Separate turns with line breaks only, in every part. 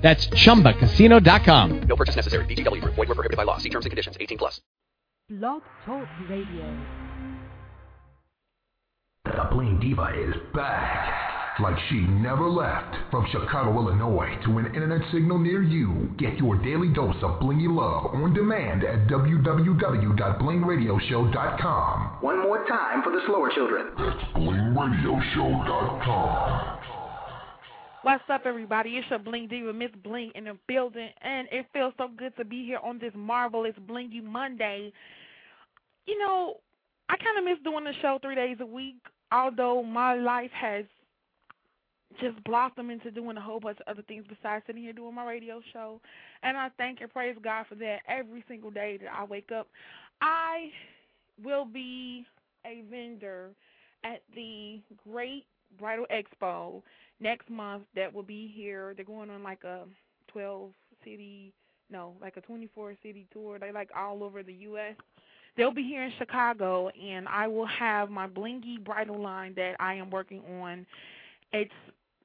That's chumbacasino.com.
No purchase necessary. VGW Group. Void were prohibited by law. See terms and conditions. 18 plus.
Blog Talk Radio.
The Bling Diva is back. Like she never left. From Chicago, Illinois to an internet signal near you. Get your daily dose of blingy love on demand at www.blingradioshow.com.
One more time for the slower children.
That's blingradioshow.com.
What's up, everybody? It's your Bling Diva, Miss Bling, in the building, and it feels so good to be here on this marvelous Blingy Monday. You know, I kind of miss doing the show three days a week, although my life has just blossomed into doing a whole bunch of other things besides sitting here doing my radio show. And I thank and praise God for that every single day that I wake up. I will be a vendor at the Great Bridal Expo next month that will be here. They're going on like a 12 city, no, like a 24 city tour. They like all over the U.S. They'll be here in Chicago, and I will have my blingy bridal line that I am working on. It's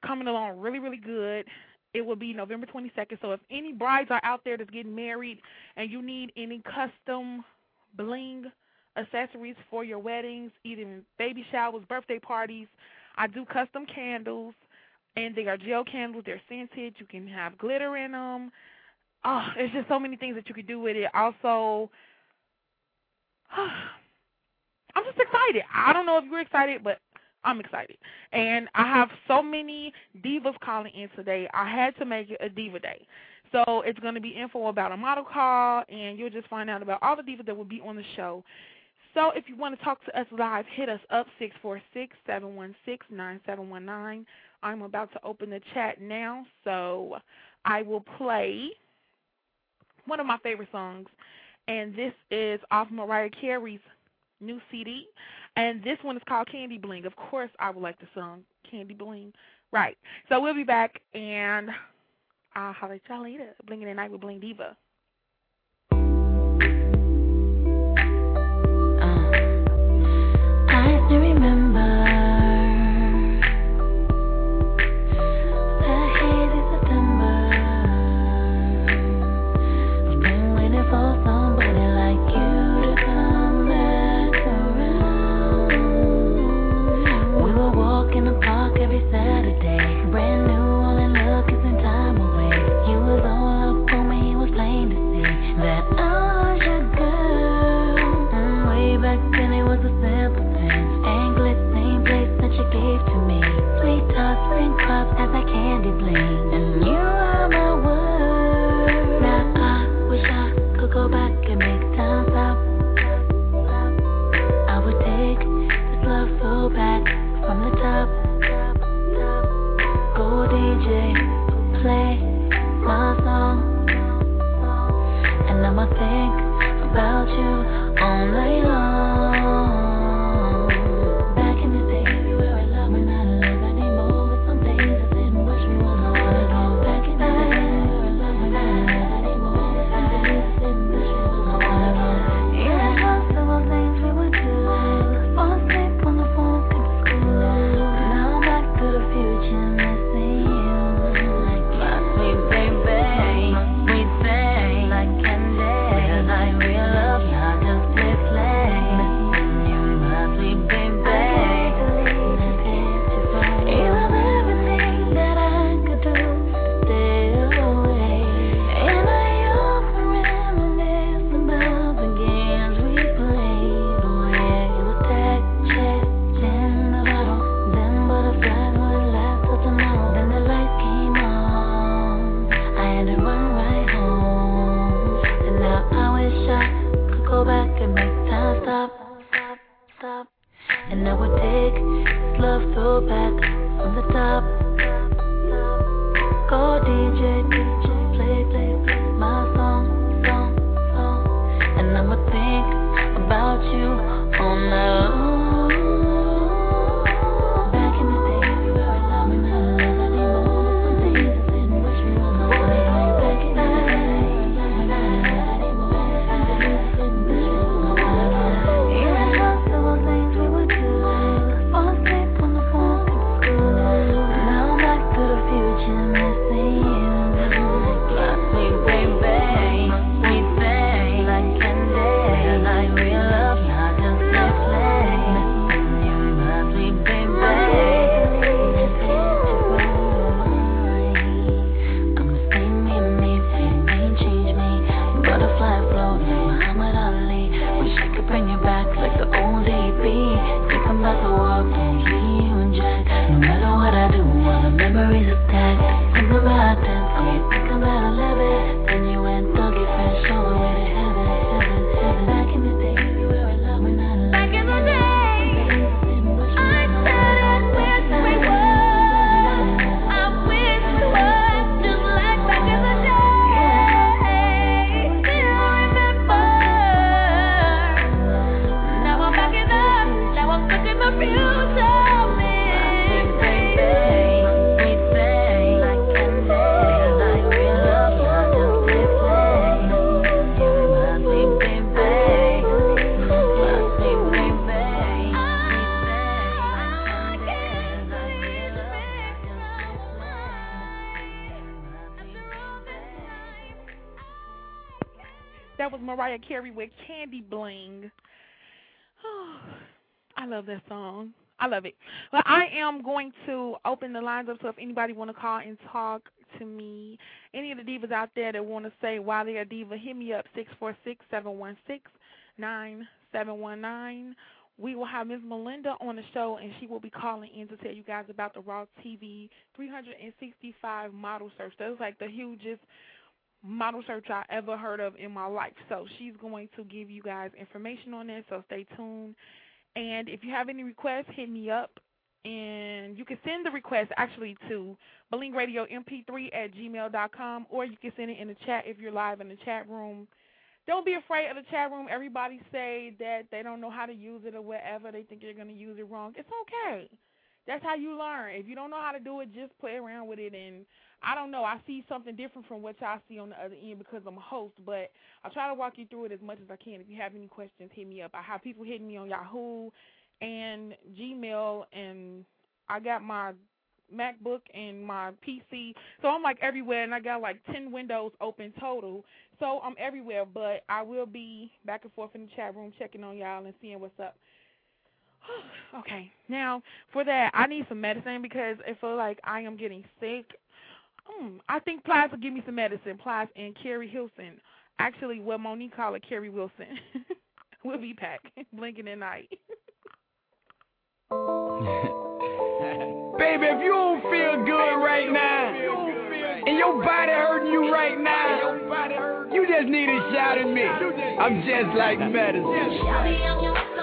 coming along really, really good. It will be November 22nd. So if any brides are out there that's getting married and you need any custom bling accessories for your weddings, even baby showers, birthday parties, I do custom candles and they are gel candles. They're scented. You can have glitter in them. Oh, ah, there's just so many things that you could do with it. Also, I'm just excited. I don't know if you're excited, but I'm excited. And I have so many divas calling in today. I had to make it a diva day. So it's going to be info about a model call, and you'll just find out about all the divas that will be on the show. So if you want to talk to us live, hit us up six four six seven one six nine seven one nine. I'm about to open the chat now, so I will play one of my favorite songs, and this is off Mariah Carey's new CD, and this one is called Candy Bling. Of course, I would like the song Candy Bling. Right. So we'll be back, and I'll holler at y'all later. Blinging at night with Bling Diva.
And I'ma think about you all night long. It.
Well, I am going to open the lines up so if anybody want to call and talk to me, any of the divas out there that want to say why they're diva, hit me up six four six seven one six nine seven one nine. We will have Ms. Melinda on the show, and she will be calling in to tell you guys about the Raw TV 365 model search. That's like the hugest model search I ever heard of in my life. So she's going to give you guys information on this, so stay tuned. And if you have any requests, hit me up. And you can send the request actually to BlingRadioMP3 at gmail.com, or you can send it in the chat if you're live in the chat room. Don't be afraid of the chat room. Everybody say that they don't know how to use it or whatever. They think you're going to use it wrong. It's okay. That's how you learn. If you don't know how to do it, just play around with it. And I don't know. I see something different from what y'all see on the other end because I'm a host. But I'll try to walk you through it as much as I can. If you have any questions, hit me up. I have people hitting me on Yahoo and Gmail, and I got my MacBook and my PC. So I'm like everywhere, and I got like 10 windows open total. So I'm everywhere, but I will be back and forth in the chat room checking on y'all and seeing what's up. okay, now for that, I need some medicine because I feel like I am getting sick. Hmm, I think Plies will give me some medicine. Plies and Keri Hilson. Actually, what Monique call it, Keri Wilson. we'll be back, blinking at night.
Baby, if you don't feel good right now, and your body hurting you right now, you just need a shot at me. I'm just like medicine.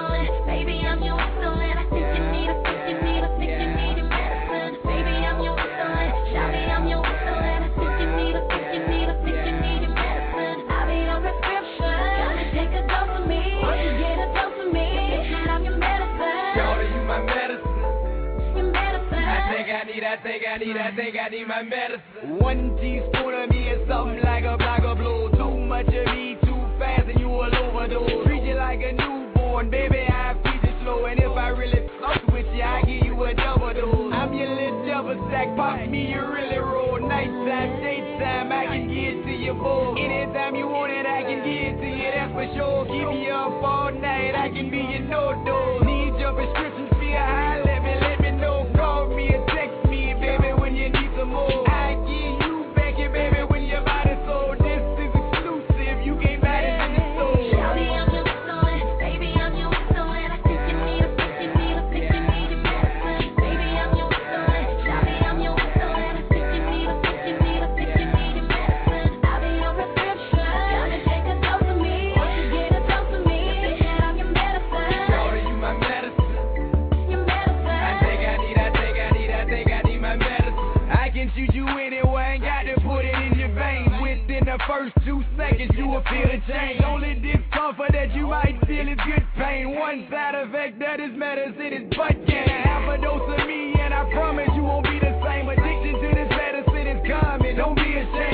I need, I think
I need, I think I need my medicine. One teaspoon of me is something like a block of blue. Too much of me, too fast, and you will overdose. Treat you like a newborn, baby. I feed you slow, and if I really fuck with you, I give you a double dose. I'm your little double stack, pop me, you really roll. Nighttime, daytime, I can get to you both. Anytime you want it, I can get to you, that's for sure. Keep me up all night, I can be your no dose. Need your prescription, feel high, seconds, you will feel a change. Only discomfort that you might feel is good pain. One side effect that is medicine is butt gain. Half a dose of me, and I promise you won't be the same. Addiction to this medicine is coming, Don't be ashamed.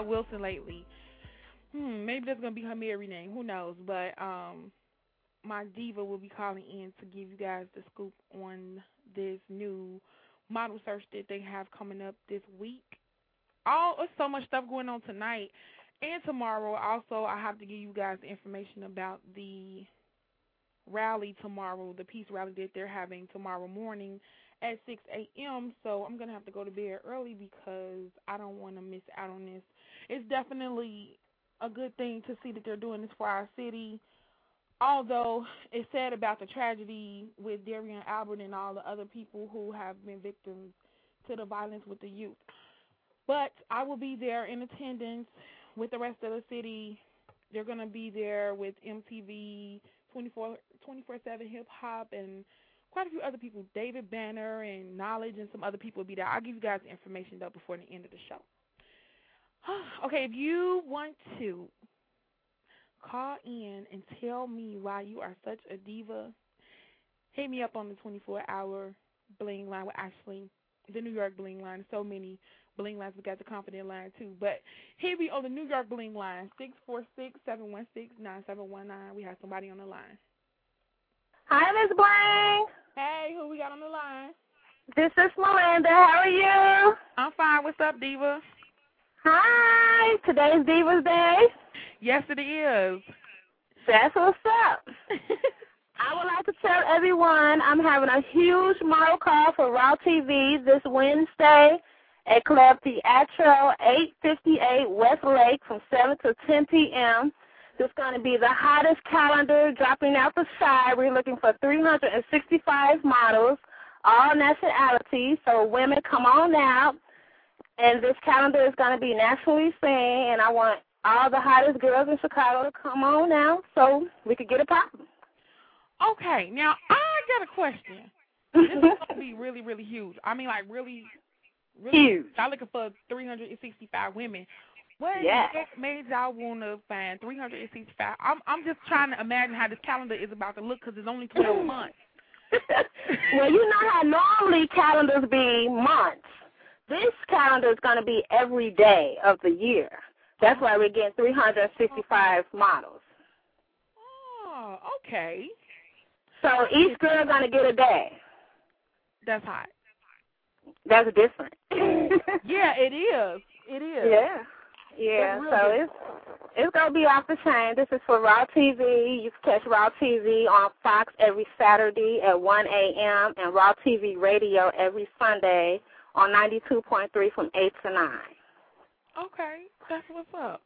Of
people call her Wilson lately. Hmm, maybe that's gonna be her married name. Who knows? But um, my diva will be calling in to give you guys the scoop on this new model search that they have coming up this week. All there's so much stuff going on tonight and tomorrow. Also, I have to give you guys information about the rally tomorrow, the peace rally that they're having tomorrow morning at 6 a.m. So I'm gonna have to go to bed early because I don't want to miss out on this. It's definitely a good thing to see that they're doing this for our city. Although it's sad about the tragedy with Derrion Albert and all the other people who have been victims to the violence with the youth. But I will be there in attendance with the rest of the city. They're going to be there with MTV, 24 7 hip hop, and quite a few other people. David Banner and Knowledge and some other people will be there. I'll give you guys the information though before the end of the show. okay, if you want to call in and tell me why you are such a diva, hit me up on the 24 hour bling line with Ashley, the New York bling line. So many bling lines. We got the confident line too. But hit me on the New York bling line, six four six seven one six nine seven one nine. We have somebody on the line.
Hi, Miss Bling.
Hey, who we got on the line?
This is Melinda. How are you?
I'm fine. What's up, Diva?
Hi. Today's Diva's Day.
Yes, it is.
That's what's up. I would like to tell everyone I'm having a huge model call for Raw TV this Wednesday at Club Theatro, 858 West Lake from 7 to 10 p.m. This is going to be the hottest calendar dropping out the side. We're looking for 365 models, all nationalities. So women, come on out. And this calendar is going to be nationally seen, and I want all the hottest girls in Chicago to come on now so we could get it popping.
Okay, now I got a question. this is going to be really, really huge. I mean, like really, really
huge.
Y'all looking for 365 women. What
yeah.
made y'all want to find 365? I'm I'm just trying to imagine how this calendar is about to look because it's only 12 months.
well, you know how normally calendars be months. This calendar is going to be every day of the year. That's why we're getting 365 models.
Oh, okay.
So each girl going to get a day.
That's hot.
That's different.
yeah, it is. It is.
Yeah. Yeah, so it's it's gonna be off the chain. This is for Raw TV. You can catch Raw TV on Fox every Saturday at 1 a.m. and Raw TV Radio every Sunday on 92.3 from 8 to 9.
Okay, that's what's up.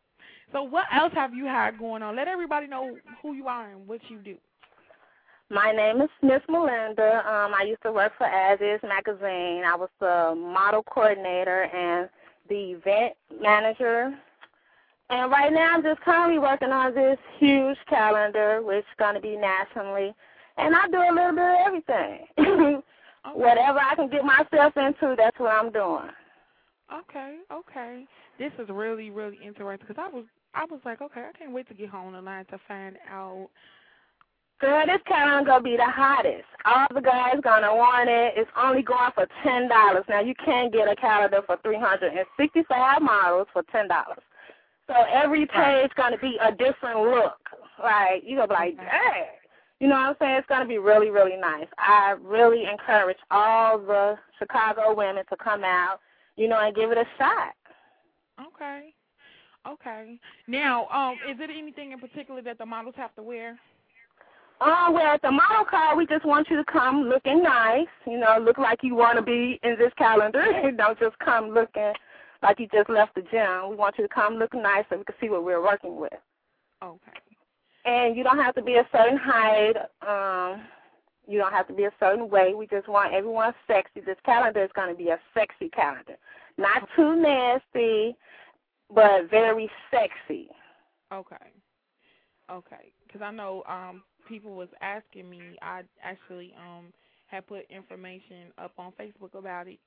So what else have you had going on? Let everybody know who you are and what you do.
My name is Miss Melinda. Um, I used to work for As Is Magazine. I was the model coordinator and the event manager. And right now I'm just currently working on this huge calendar, which is going to be nationally. And I do a little bit of everything. okay. Whatever I can get myself into, that's what I'm doing.
Okay, okay. This is really, really interesting because I was, I was like, okay, I can't wait to get home the line to find out.
Girl, this calendar gonna be the hottest. All the guys gonna want it. It's only going for ten dollars. Now you can get a calendar for three hundred and sixty-five models for ten dollars. So every page gonna be a different look. Like you gonna be like, dang. You know what I'm saying? It's gonna be really, really nice. I really encourage all the Chicago women to come out, you know, and give it a shot.
Okay. Okay. Now, um, is it anything in particular that the models have to wear?
Uh, well, at the model call, we just want you to come looking nice. You know, look like you want to be in this calendar. Don't just come looking like you just left the gym. We want you to come looking nice so we can see what we're working with.
Okay.
And you don't have to be a certain height. Um, you don't have to be a certain way. We just want everyone sexy. This calendar is going to be a sexy calendar. Not too nasty, but very sexy.
Okay. Okay. Because I know um people was asking me. I actually um had put information up on Facebook about it,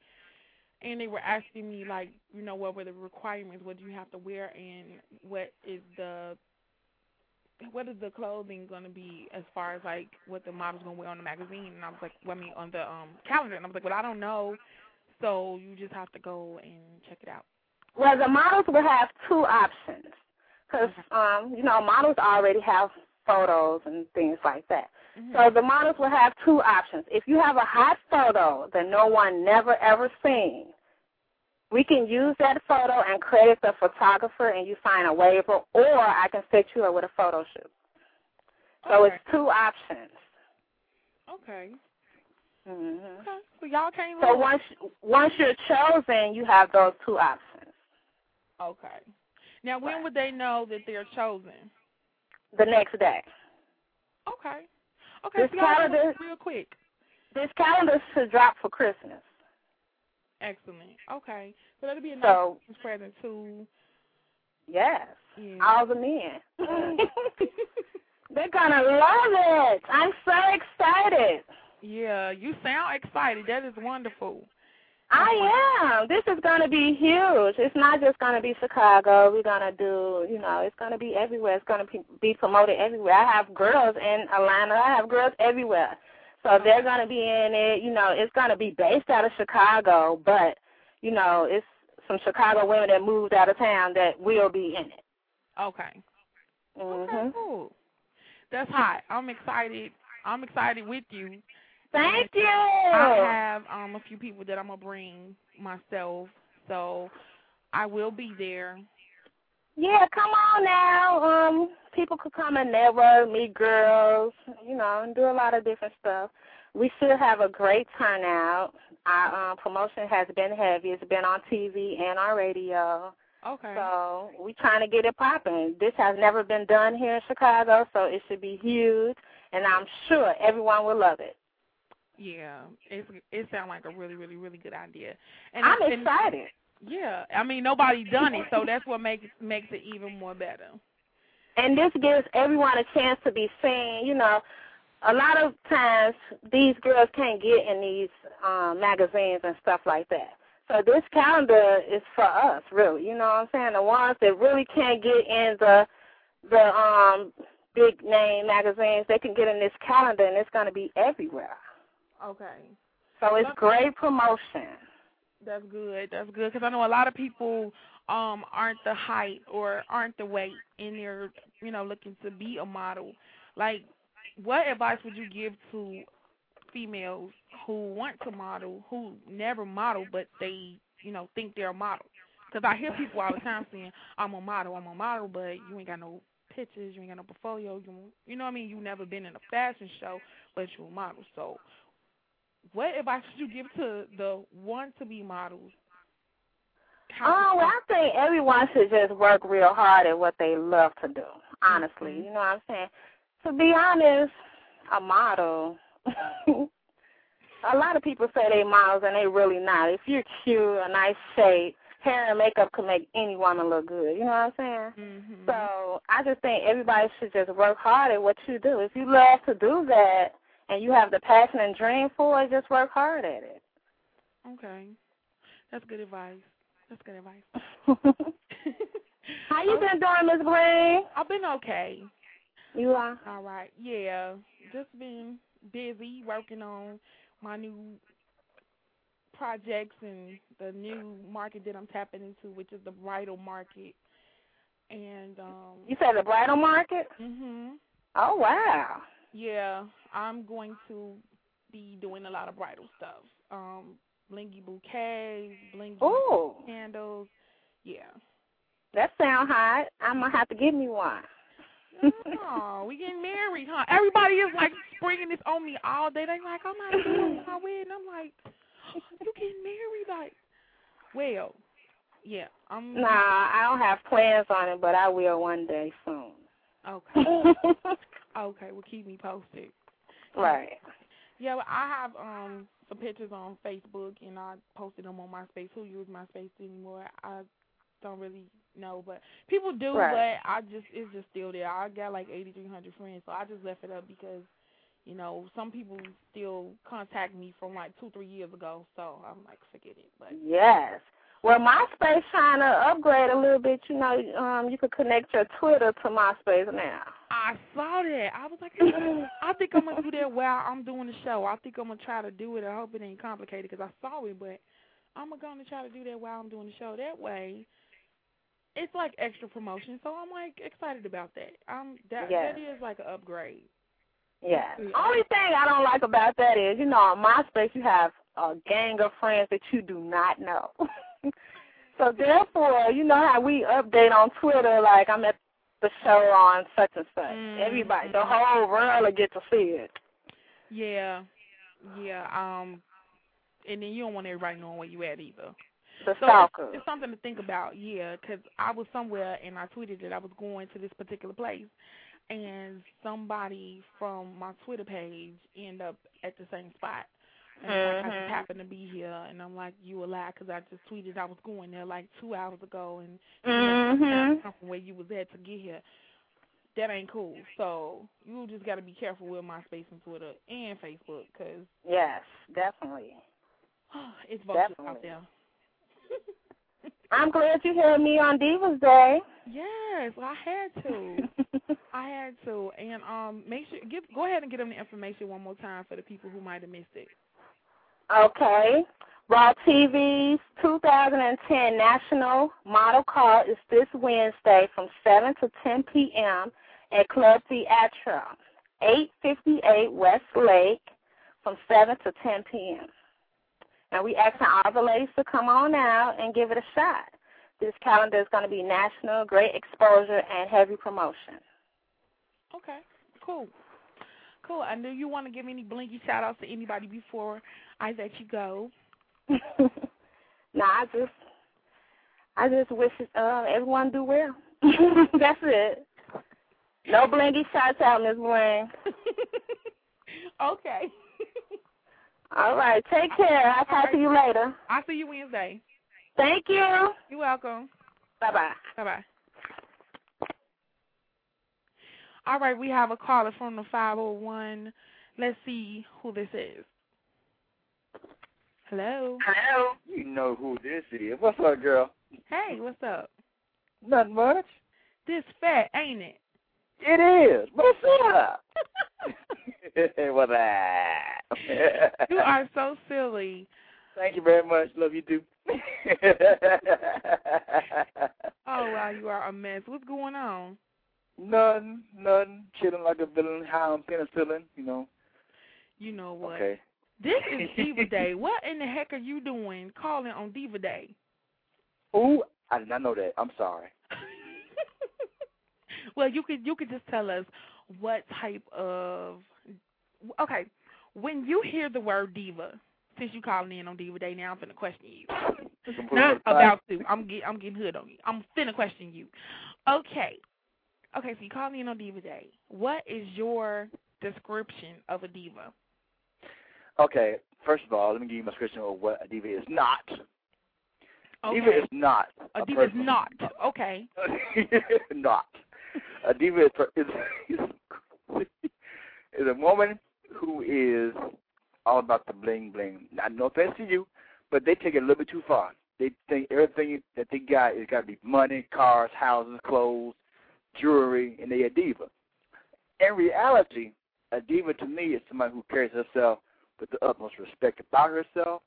and they were asking me like, you know, what were the requirements? What do you have to wear, and what is the what is the clothing gonna be as far as like what the model's gonna wear on the magazine? And I was like, well, I mean on the um calendar, and I was like, well, I don't know. So you just have to go and check it out.
Well, the models will have two options because um, you know models already have photos and things like that.
Mm-hmm.
So the models will have two options. If you have a hot photo that no one never ever seen, we can use that photo and credit the photographer, and you sign a waiver, or I can set you up with a photo shoot. So
Okay.
it's two options.
Okay.
hmm
Okay. So y'all can't.
So once once you're chosen, you have those two options.
Okay. Now, when
Right.
would they know that they're chosen?
The next day.
Okay. Okay.
This
so
calendar-
real quick.
This calendar should drop for Christmas.
Excellent. Okay. So that'll be a nice
So
present too.
yes,
Yeah.
all the men. They're gonna love it. I'm so excited.
yeah. You sound excited. That is wonderful.
I oh, am. This is going to be huge. It's not just going to be Chicago. We're going to do, you know, it's going to be everywhere. It's going to be, be promoted everywhere. I have girls in Atlanta. I have girls everywhere. So they're going to be in it. You know, it's going to be based out of Chicago, but, you know, it's some Chicago women that moved out of town that will be in it.
Okay. Okay.
hmm
Cool. That's hot. I'm excited. I'm excited with you.
Thank you.
I have um a few people that I'm gonna bring myself, so I will be there.
Yeah, come on now. Um, people could come and network, meet girls, you know, and do a lot of different stuff. We should have a great turnout. Our um, promotion has been heavy. It's been on TV and on radio.
Okay.
So we're trying to get it popping. This has never been done here in Chicago, so it should be huge, and I'm sure everyone will love it.
Yeah, it's it sounds like a really, really, really good idea. And
I'm excited.
Yeah, I mean nobody done it, so that's what makes makes it even more better.
and this gives everyone a chance to be seen. You know, a lot of times these girls can't get in these um, magazines and stuff like that. So this calendar is for us, really. You know what I'm saying? The ones that really can't get in the the um big name magazines, they can get in this calendar, and it's going to be everywhere.
Okay.
So it's great promotion.
That's good. That's good because I know a lot of people um aren't the height or aren't the weight and they're you know looking to be a model. Like, what advice would you give to females who want to model who never model but they you know think they're a model? Because I hear people all the time saying I'm a model, I'm a model, but you ain't got no pictures, you ain't got no portfolio, you you know what I mean? You never been in a fashion show, but you're a model. So what advice would you give to the want to be models? How
Oh, well, I think everyone should just work real hard at what they love to do. Honestly,
Mhm.
you know what I'm saying. To be honest, a model. a lot of people say they models and they really not. If you're cute, a nice shape, hair and makeup can make any woman look good. You know what I'm saying?
Mhm.
So I just think everybody should just work hard at what you do. If you love to do that and you have the passion and dream for it, just work hard at it.
Okay. That's good advice. That's good advice.
How you been doing, Miss Green?
I've been okay.
You are?
All right. Yeah. Just been busy working on my new projects and the new market that I'm tapping into, which is the bridal market. And um
You said the bridal market?
mhm.
Oh wow.
Yeah, I'm going to be doing a lot of bridal stuff. Um blingy bouquets, blingy
Ooh.
candles. Yeah.
That sound hot. I'm gonna have to give me one.
Oh, we getting married, huh? Everybody is like springing this on me all day. They like, I'm not doing my wedding. I'm like, you getting married? Like, well, yeah, I'm.
Nah, I don't have plans on it, but I will one day soon.
Okay. Okay, well keep me posted.
right.
Yeah, well, I have um some pictures on Facebook and I posted them on MySpace. Who uses MySpace anymore? I don't really know, but people do.
Right.
But I just it's just still there. I got like eighty three hundred friends, so I just left it up because you know some people still contact me from like two three years ago. So I'm like, forget it. But
Yes. Well, MySpace trying to upgrade a little bit. You know, um, you could connect your Twitter to MySpace now.
I saw that. I was like, I think I'm gonna do that while I'm doing the show. I think I'm gonna try to do it. I hope it ain't complicated because I saw it, but I'm gonna try to do that while I'm doing the show. That way, it's like extra promotion. So I'm like excited about that. Um, that
Yes.
that is like an upgrade.
Yeah. Only thing I don't like about that is, you know, on MySpace you have a gang of friends that you do not know. so therefore, you know how we update on Twitter, like I'm at the show on such and such. Everybody, the whole world will get to see it.
Yeah, yeah. Um, and then you don't want everybody knowing where you at either.
The
So it's, it's something to think about, yeah. Because I was somewhere and I tweeted that I was going to this particular place, and somebody from my Twitter page ended up at the same spot. And it's like I just happened to be here, and I'm like, you a lie, because I just tweeted I was going there like two hours ago, and you had to
Mhm.
from where you was at to get here. That ain't cool. So you just got to be careful with MySpace and Twitter and Facebook, because
Yes, definitely.
it's vultures out
Definitely.
there.
I'm glad you had me on Divas Day.
Yes, I had to. I had to, and um, make sure give go ahead and get them the information one more time for the people who might have missed it.
Okay. Raw TV's 2010 National Model Call is this Wednesday from 7 to 10 p.m. at Club Theatro, 858 West Lake, from 7 to 10 p.m. And we asking all the ladies to come on out and give it a shot. This calendar is going to be national, great exposure, and heavy promotion.
Okay, cool, cool. I knew you want to give any blinky shout outs to anybody before I let you go.
no, I just, I just wish uh, everyone do well. That's it. No blingy shots out, Miss Bling.
Okay.
All right, take care. I'll talk to you later.
I'll see you Wednesday.
Thank you.
You're welcome.
Bye bye.
Bye bye. All right, we have a caller from the 501. Let's see who this is. Hello.
Hello. You know who this is. What's up, girl?
Hey, what's up?
Nothing much.
This fat, ain't it?
It is. What's up? What's up?
You are so silly.
Thank you very much. Love you too.
Oh wow, you are a mess. What's going on?
Nothing, nothing. Chilling like a villain, high on penicillin, you know.
You know what?
Okay.
This is Diva Day. What in the heck are you doing calling on Diva Day?
Ooh, I did not know that. I'm sorry.
Well, you could you could just tell us what type of okay. When you hear the word diva, since you calling in on Diva Day, now I'm finna question you. Not about to. I'm get I'm getting hood on you. I'm finna question you. Okay. Okay, so you called in on Diva Day. What is your description of a diva?
Okay, first of all, let me give you my description of what a diva is not.
Okay.
Diva is not.
a diva is not. Okay.
not. A diva is, is, is, is a woman who is all about the bling bling. Not no offense to you, but they take it a little bit too far. They think everything that they got is got to be money, cars, houses, clothes, jewelry, and they a diva. In reality, a diva to me is somebody who carries herself with the utmost respect about herself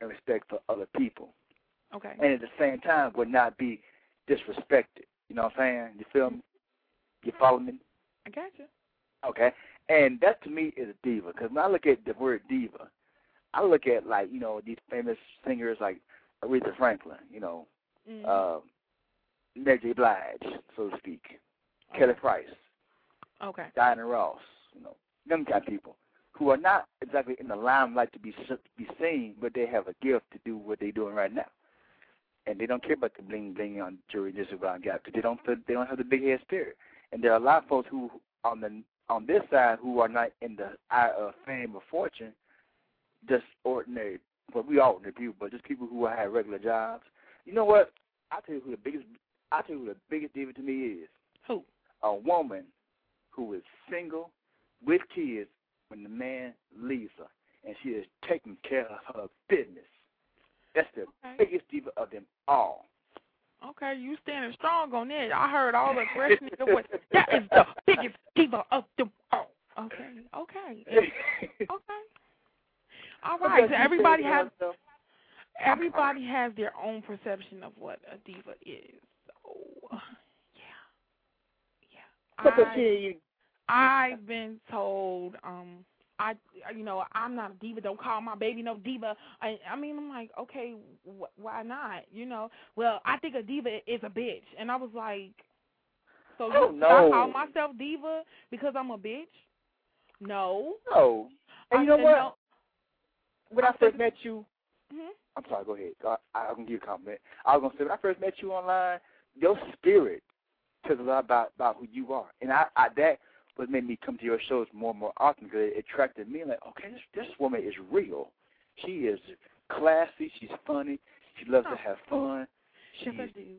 and respect for other people
Okay.
and at the same time would not be disrespected. You know what I'm saying? You feel me? You follow me?
I got you.
Okay. And that to me is a diva because when I look at the word diva, I look at like you know these famous singers like Aretha Franklin, you know,
Mm.
uh, Mary J. Blige, so to speak, Kelly Price,
Okay.
Diana Ross, you know, them kind of people who are not exactly in the limelight to be to be seen, but they have a gift to do what they're doing right now, and they don't care about the bling bling on jewelry this is what I got because they don't they don't have the big head spirit, and there are a lot of folks who on the on this side who are not in the eye of fame or fortune, just ordinary. Well, we all ordinary people, but just people who have regular jobs. You know what? I tell you who the biggest. I tell you who the biggest diva to me is.
Who?
A woman who is single with kids when the man leaves her, and she is taking care of her business. That's the
Okay.
biggest diva of them all.
Okay, you standing strong on that. I heard all the aggression in your voice. That is the biggest diva of them all. Okay, okay, okay. All right. So everybody has everybody has their own perception of what a diva is. So yeah,
But the
I,
kid, you
I've been told, um, I, you know, I'm not a diva. Don't call my baby no diva. I, I mean, I'm like, okay, wh- why not? You know, well, I think a diva is a bitch, and I was like, so
Oh,
you, I call myself diva because I'm a bitch? No.
no. And
I
you know what?
no.
When I
I
first met you,
Mhm.
I'm sorry. Go ahead. I, I, I'm gonna give you a compliment. I was gonna say when I first met you online, your spirit tells a lot about about who you are, and I, I that what made me come to your shows more and more often because it attracted me. Like, okay, this this woman is real. She is classy. She's funny. She loves to oh. have fun.
Yes, I
She's
do.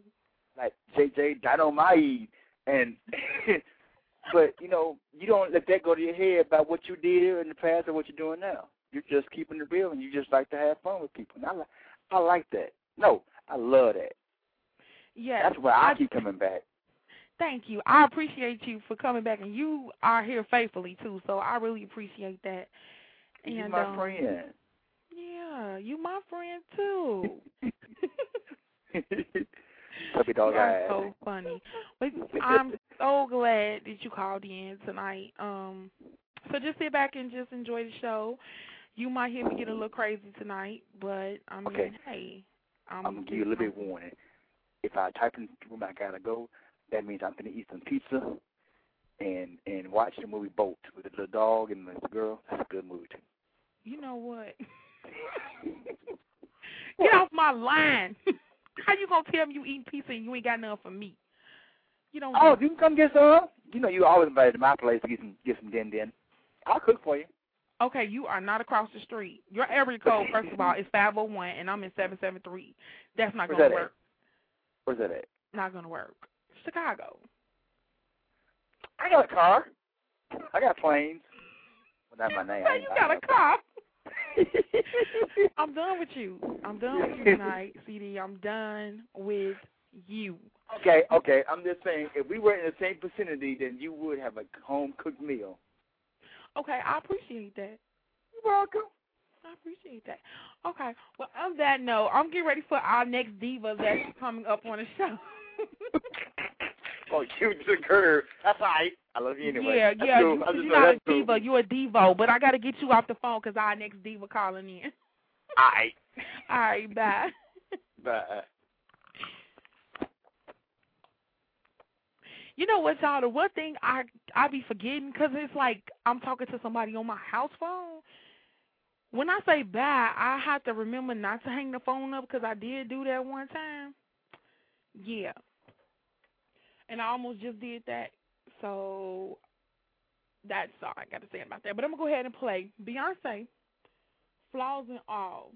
like JJ Dynamite, and but you know you don't let that go to your head about what you did in the past or what you're doing now. You're just keeping it real, and you just like to have fun with people. And I like I like that. No, I love that.
Yes.
That's why I keep coming back.
Thank you. I appreciate you for coming back, and you are here faithfully too. So I really appreciate that. And, You're
my
um,
friend.
Yeah, you my friend too.
Puppy dog eyes.
so funny. But I'm so glad that you called in tonight. Um, so just sit back and just enjoy the show. You might hear me get a little crazy tonight, but I mean,
Okay.
hey,
I'm gonna give you a little bit of warning. If I type in the room I gotta go, that means I'm gonna eat some pizza and and watch the movie Bolt with the little dog and the girl. That's a good movie too.
You know what? Get off my line. How you gonna tell me you eating pizza and you ain't got nothing for me? You don't.
Oh, you can come get some. You know you always invited to my place to get some get some din din. I'll cook for you.
Okay, you are not across the street. Your area code, first of all, is 501, and I'm in 773. That's not gonna
that at?
work.
Where's that at?
Not gonna work. Chicago.
I got a car. I got planes. Well, not my name.
You got a car. I'm done with you. I'm done with you tonight, CD. I'm done with you.
Okay, okay. I'm just saying, if we were in the same vicinity, then you would have a home cooked meal.
Okay, I appreciate that.
You're welcome.
I appreciate that. Okay. Well, on that note, I'm getting ready for our next diva that's coming up on the show.
Oh, you just her. That's all right. I love you anyway.
Yeah,
That's
yeah.
cool.
You, you're not a
cool.
diva. You're a divo. But I got to get you off the phone because our next diva calling in.
All right.
All right, bye.
Bye.
You know what, y'all? The one thing I I be forgetting because it's like I'm talking to somebody on my house phone. When I say bye, I have to remember not to hang the phone up because I did do that one time. Yeah. And I almost just did that. So that's all I got to say about that. But I'm going to go ahead and play Beyonce, Flaws and All,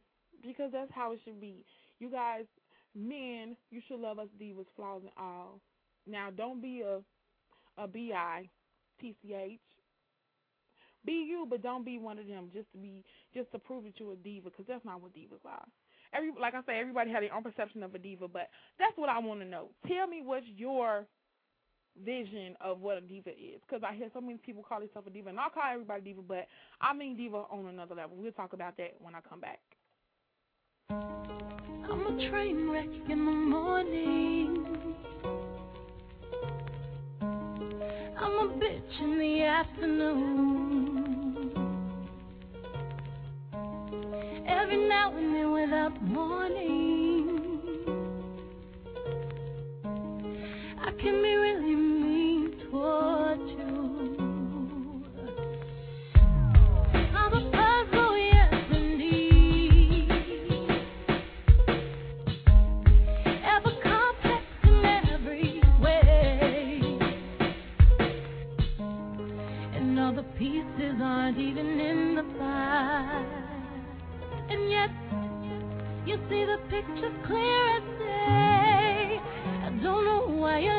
because that's how it should be. You guys, men, you should love us divas, flaws and all. Now, don't be a a bi, tch. Be you, but don't be one of them just to be just to prove that you're a diva, because that's not what divas are. Every like I say, everybody has their own perception of a diva, but that's what I want to know. Tell me what's your vision of what a diva is, because I hear so many people call themselves a diva, and I'll call everybody diva, but I mean diva on another level. We'll talk about that when I come back.
I'm a train wreck in the morning. I'm a bitch in the afternoon. Every now and then without warning. I can be really mean toward you. I'm a puzzle, yes indeed. Ever complex in every way. And all the pieces aren't even in the pie. You see the picture clear as day. I don't know why you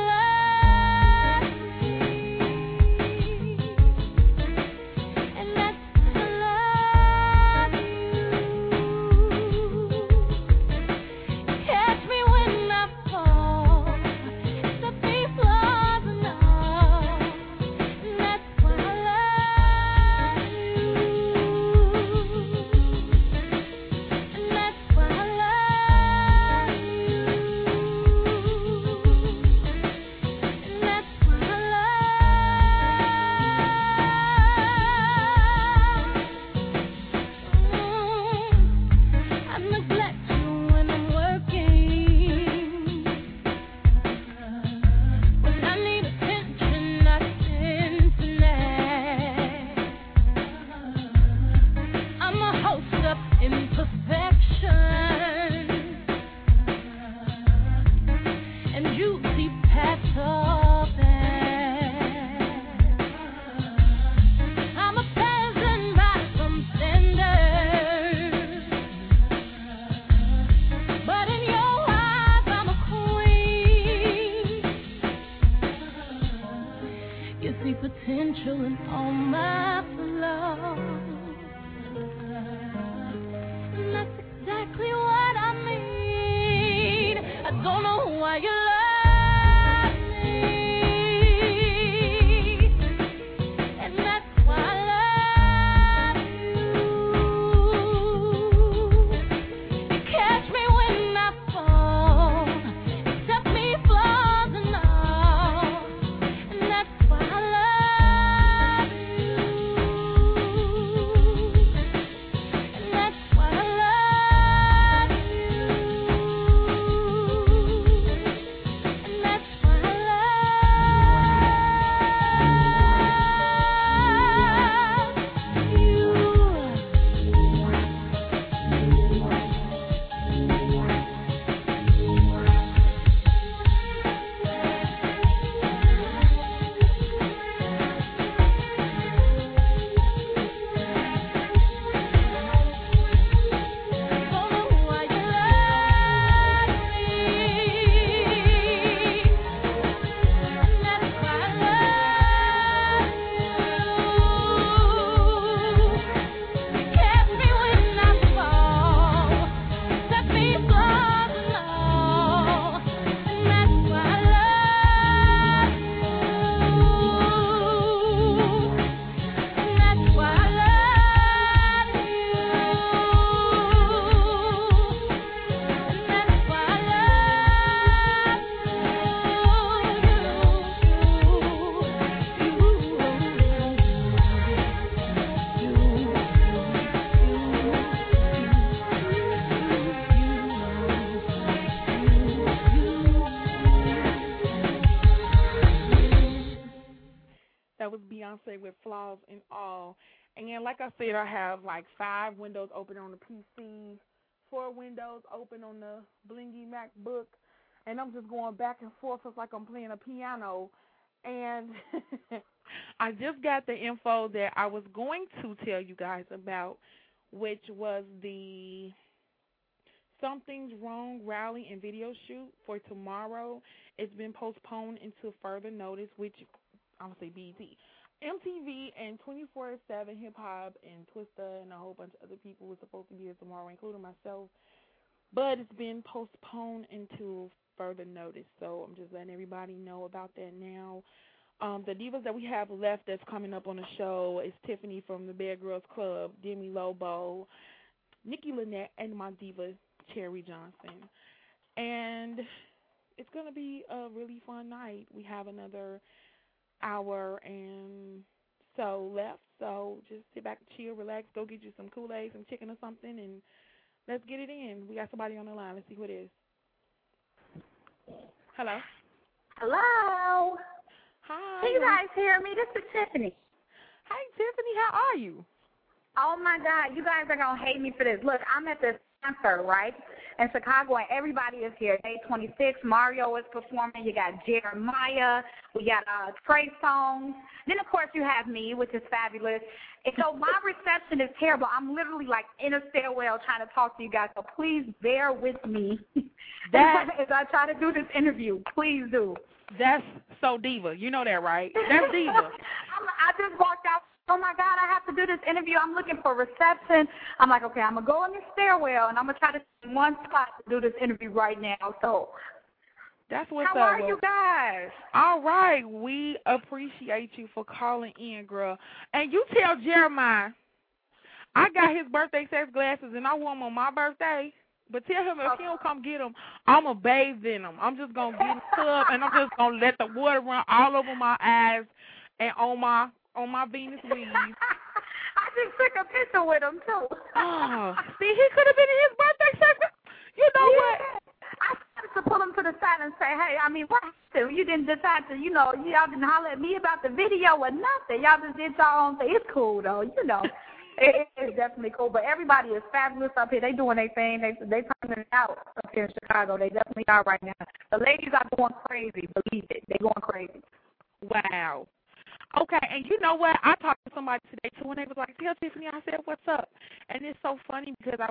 And like I said, I have like five windows open on the PC, four windows open on the blingy MacBook, and I'm just going back and forth. It's like I'm playing a piano. And I just got the info that I was going to tell you guys about, which was the Something's Wrong rally and video shoot for tomorrow. It's been postponed into further notice, which I'm going to say BET. MTV and 24 7 Hip Hop and Twista and a whole bunch of other people were supposed to be here tomorrow, including myself. But it's been postponed until further notice. So I'm just letting everybody know about that now. Um, the divas that we have left that's coming up on the show is Tiffany from the Bad Girls Club, Demi Lobo, Nikki Lynette, and my diva Cherie Johnson. And it's to be a really fun night. We have another hour and so left. So just sit back, chill, relax, go get you some Kool Aid, some chicken or something, and let's get it in. We got somebody on the line. Let's see who it is. Hello.
Hello.
Hi.
Can you guys hear me? This is Tiffany.
Hi, Tiffany. How are you?
Oh my God, you guys are gonna hate me for this. Look, I'm at this concert, right? In Chicago, and everybody is here. Day 26, Mario is performing. You got Jeremiah. We got uh, Trey Songz. Then, of course, you have me, which is fabulous. And so my reception is terrible. I'm literally like in a stairwell trying to talk to you guys. So please bear with me
That-
as I try to do this interview. Please do.
That's so diva. You know that, right? That's diva.
I'm, I just walked out. Oh my God, I have to do this interview. I'm looking for reception. I'm like, okay, I'm gonna go in the stairwell and I'm gonna try to find one spot to do this interview right now. So,
That's what's
how
up.
How are you guys?
All right, we appreciate you for calling in, girl. And you tell Jeremiah, I got his birthday sex glasses and I wore them on my birthday. But tell him if he don't come get them, I'ma bathe in them. I'm just gonna get in the tub and I'm just gonna let the water run all over my eyes and on my on my Venus weave.
I just took a picture with him too.
Oh, see, he could have been in his birthday sex. You know what?
I started to pull him to the side and say, hey, I mean, what happened? You didn't decide to, you know, y'all didn't holler at me about the video or nothing. Y'all just did y'all own thing. It's cool though, you know. It, is definitely cool, but everybody is fabulous up here. They doing their thing. They they turning it out up here in Chicago. They definitely are right now. The ladies are going crazy. Believe it, they going crazy.
Wow. Okay, and you know what? I talked to somebody today too, and they was like, "Tell Tiffany," I said, "What's up?" And it's so funny because I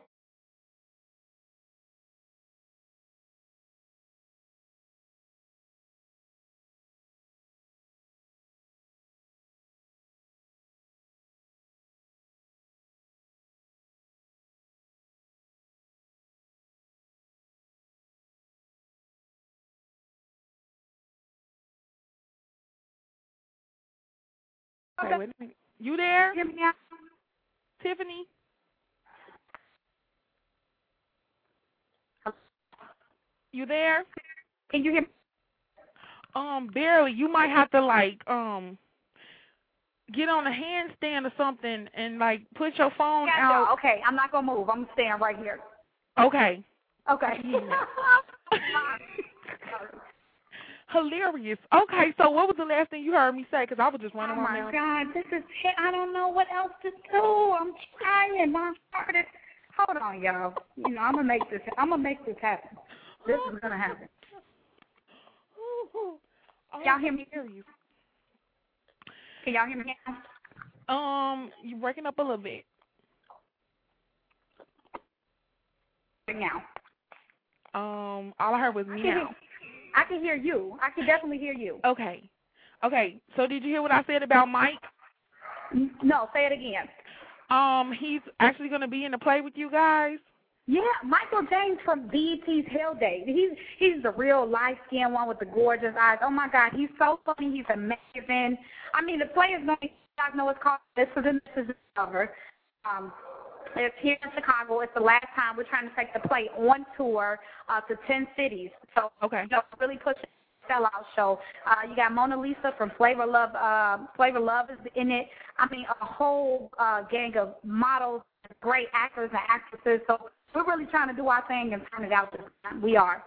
Okay, wait a minute. You there?
Hear me out?
Tiffany? You there?
Can you hear? Me?
Um, barely. You might have to like um get on a handstand or something and like put your phone
Gotcha.
out.
Okay, I'm not gonna move. I'm staying right here.
Okay.
Okay.
Hilarious. Okay, so what was the last thing you heard me say? Because I was just running
Oh
around.
my God, this is shit. I don't know what else to do. I'm trying. My heart is. Hold on, y'all. You know I'm gonna make this. I'm gonna make this happen. This is gonna happen.
Oh,
Y'all hear me?
I hear you.
Can y'all hear me? now?
Um, you're breaking up a little bit.
Now.
Um, all I heard was meow.
I can hear you. I can definitely hear you.
Okay. Okay. So did you hear what I said about Mike?
No, say it again.
Um, he's actually going to be in the play with you guys.
Yeah, Michael James from BET's Hell Date. He's he's the real light skinned one with the gorgeous eyes. Oh my God, he's so funny. He's amazing. I mean, the play is going. to You guys know it's called This is a This is Discover. Um, it's here in Chicago. It's the last time we're trying to take the play on tour uh, to ten cities. So
Okay.
you know, really pushing the sellout show. Uh, you got Mona Lisa from Flavor Love. Uh, Flavor Love is in it. I mean, a whole uh, gang of models, great actors and actresses. So we're really trying to do our thing and turn it out this time. We are.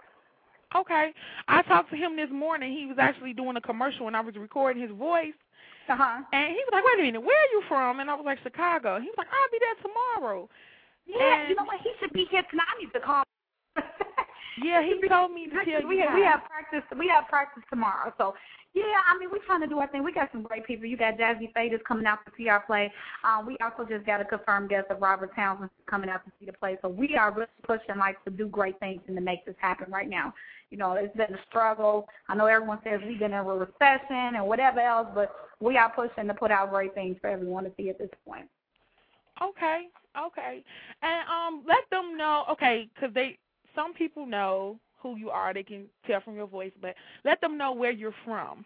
Okay. I talked to him this morning. He was actually doing a commercial and I was recording his voice
Uh-huh.
And he was like, wait a minute, where are you from? And I was like, Chicago. He was like, I'll be there tomorrow.
Yeah,
And-
you know what? He should be here tonight. I need to call.
Yeah, he told me to tell
we
you
have, we have practice. We have practice tomorrow. So yeah, I mean, we're trying to do our thing. We got some great people. You got Jazzy Faders coming out to see our play. Um, we also just got a confirmed guest of Robert Townsend coming out to see the play. So we are really pushing like to do great things and to make this happen right now. You know, it's been a struggle. I know everyone says we've been in a recession and whatever else, but we are pushing to put out great things for everyone to see at this point.
Okay, okay, and um, let them know. Okay, because they some people know who you are. They can tell from your voice, but let them know where you're from.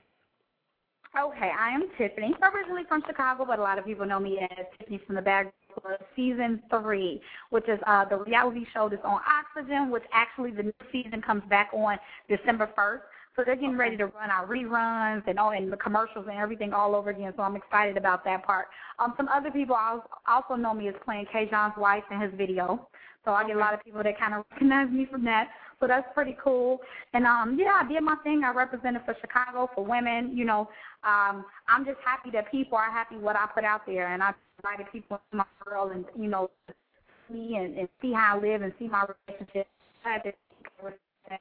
Okay, I am Tiffany. I'm originally from Chicago, but a lot of people know me as Tiffany from the Bag Club Season 3, which is uh, the reality show that's on Oxygen, which actually the new season comes back on December 1st. So they're getting ready to run our reruns and all and the commercials and everything all over again. So I'm excited about that part. Um, some other people also know me as playing Kayjon's wife in his video. So I get a lot of people that kind of recognize me from that. So that's pretty cool. And um, yeah, I did my thing. I represented for Chicago for women. You know, um, I'm just happy that people are happy what I put out there, and I invited people to my world and you know, see and, and see how I live and see my relationship. I had to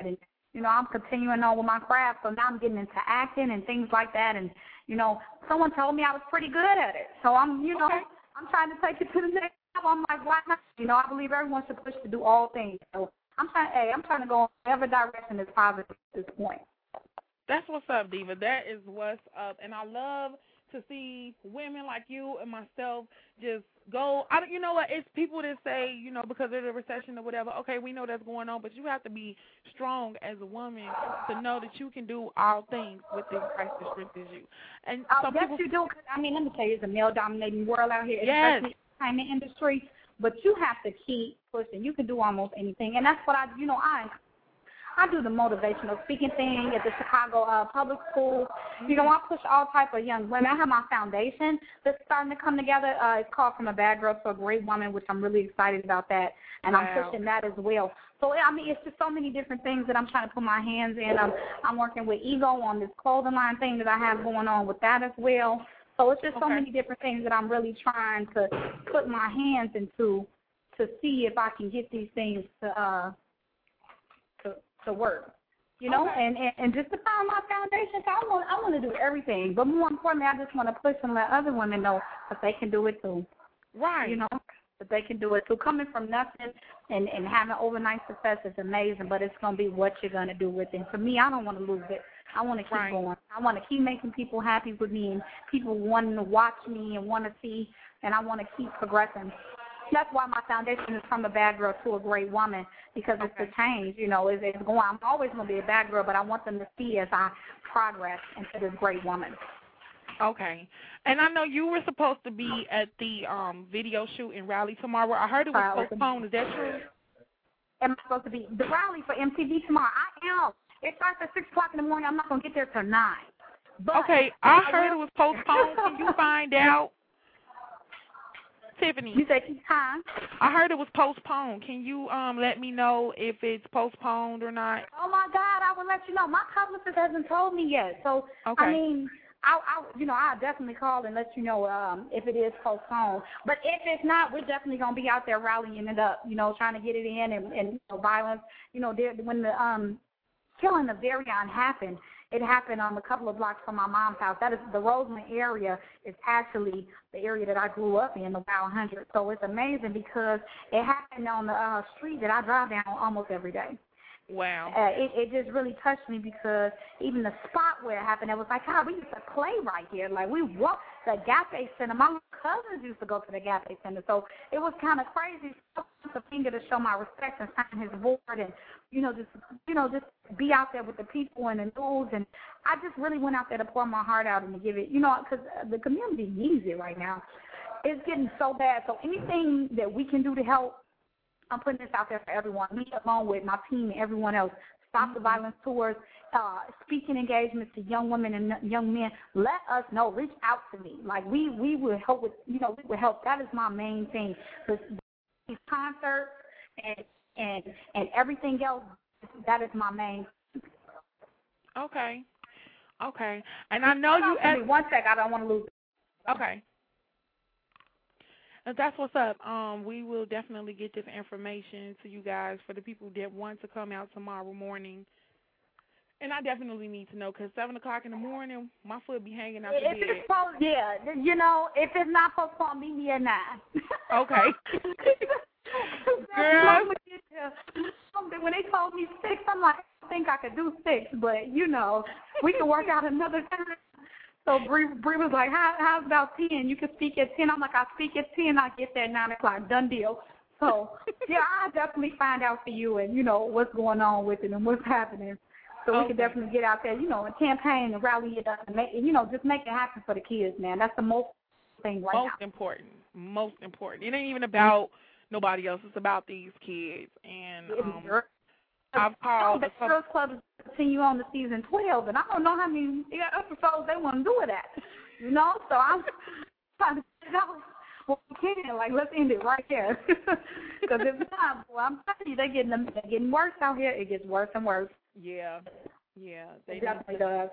and you know, I'm continuing on with my craft, so now I'm getting into acting and things like that. And you know, someone told me I was pretty good at it, so I'm, you know, I'm trying to take it to the next. I'm like, why not? You know, I believe everyone should push to do all things. So I'm trying, hey, I'm trying to go in whatever direction is positive at this point.
That's what's up, Diva. That is what's up, and I love to see women like you and myself just go. I don't, you know what? It's people that say, you know, because of the recession or whatever. Okay, we know that's going on, but you have to be strong as a woman to know that you can do all things within Christ that strengthens you. And
Oh,
some
yes,
people,
you do. 'cause, I mean, let me tell you, it's a male-dominating world out here,
Yes.
especially the entertainment industry. But you have to keep pushing. You can do almost anything, and that's what I, you know, I. I do the motivational speaking thing at the Chicago uh, Public School. You know, I push all type of young women. I have my foundation that's starting to come together. Uh, it's called From a Bad Girl to a Great Woman, which I'm really excited about that, and I'm pushing that as well. So I mean, it's just so many different things that I'm trying to put my hands in. I'm I'm working with Ego on this clothing line thing that I have going on with that as well. So it's just so many different things that I'm really trying to put my hands into to see if I can get these things to uh to to work. You know,
Okay.
and, and and just to find my foundation. So I want I want to do everything, but more importantly, I just want to push and let other women know that they can do it too.
right?
You know, that they can do it too. Coming from nothing and and having overnight success is amazing, but it's gonna be what you're gonna do with it. For me, I don't want to lose it. I want to keep
Right.
going. I want to keep making people happy with me and people wanting to watch me and want to see, and I want to keep progressing. That's why my foundation is from a bad girl to a great woman because it's
Okay.
the change. You know, it's, it's going. I'm always going to be a bad girl, but I want them to see as I progress into this great woman.
Okay. And I know you were supposed to be at the um video shoot in rally tomorrow. I heard it was postponed. Is that true?
Am I supposed to be the rally for MTV tomorrow? I am. It starts at six o'clock in the morning. I'm not going to get there till nine. But
Okay, I heard it was postponed. Can you find out? Tiffany,
You said time.
I heard it was postponed. Can you um let me know if it's postponed or not?
Oh my God, I will let you know. My publicist hasn't told me yet, so
Okay.
I mean, I, I, you know, I'll definitely call and let you know um, if it is postponed. But if it's not, we're definitely gonna be out there rallying it up. You know, trying to get it in and, and you know, violence. You know, there, when the um killing of Derrion happened, it happened um, a couple of blocks from my mom's house. That is the Roseland area is actually the area that I grew up in, the Wild Hundred. So it's amazing because it happened on the uh, street that I drive down almost every day.
Wow.
Uh, it, it just really touched me because even the spot where it happened, it was like, God, we used to play right here. Like we walked the Agape Center. My cousins used to go to the Agape Center, so it was kind of crazy. So a finger to show my respect and sign his board, and you know, just you know, just be out there with the people and the news. And I just really went out there to pour my heart out and to give it, you know, because the community needs it right now. It's getting so bad. So anything that we can do to help I'm putting this out there for everyone, me along with my team and everyone else. Stop the violence towards uh, speaking engagements to young women and young men. Let us know. Reach out to me. Like we we will help with you know we will help. That is my main thing. These concerts and and and everything else. That is my main.
Okay. Okay. And I know you asked.
me one sec. I don't want to lose.
Okay. And that's what's up. Um, we will definitely get this information to you guys for the people that want to come out tomorrow morning. And I definitely need to know because seven o'clock in the morning, my foot be hanging out the
If
bed.
it's post, yeah, you know, if it's not postponed, meet me at nine.
Okay.
Girl. When they told me six, I'm like, I think I could do six, but you know, we can work out another time. So Bree, Bree was like, how, how's about 10? You can speak at 10. I'm like, I speak at 10. I get there at 9 o'clock. Done deal. So, yeah, I'll definitely find out for you and, you know, what's going on with it and what's happening. So we can definitely get out there, you know, and campaign and rally it up and make, you know, just make it happen for the kids, man. That's the most thing right
most important. Most important. It ain't even about nobody else. It's about these kids. And um. I've called
the. Girls Club is continue on to season 12, and I don't know how many episodes they want to do with that. You know, so I'm trying to figure out what we can. Like, let's end it right there. Because if not, boy, I'm telling you, they're getting, they're getting worse out here. It gets worse and worse.
Yeah, yeah. They
It definitely does.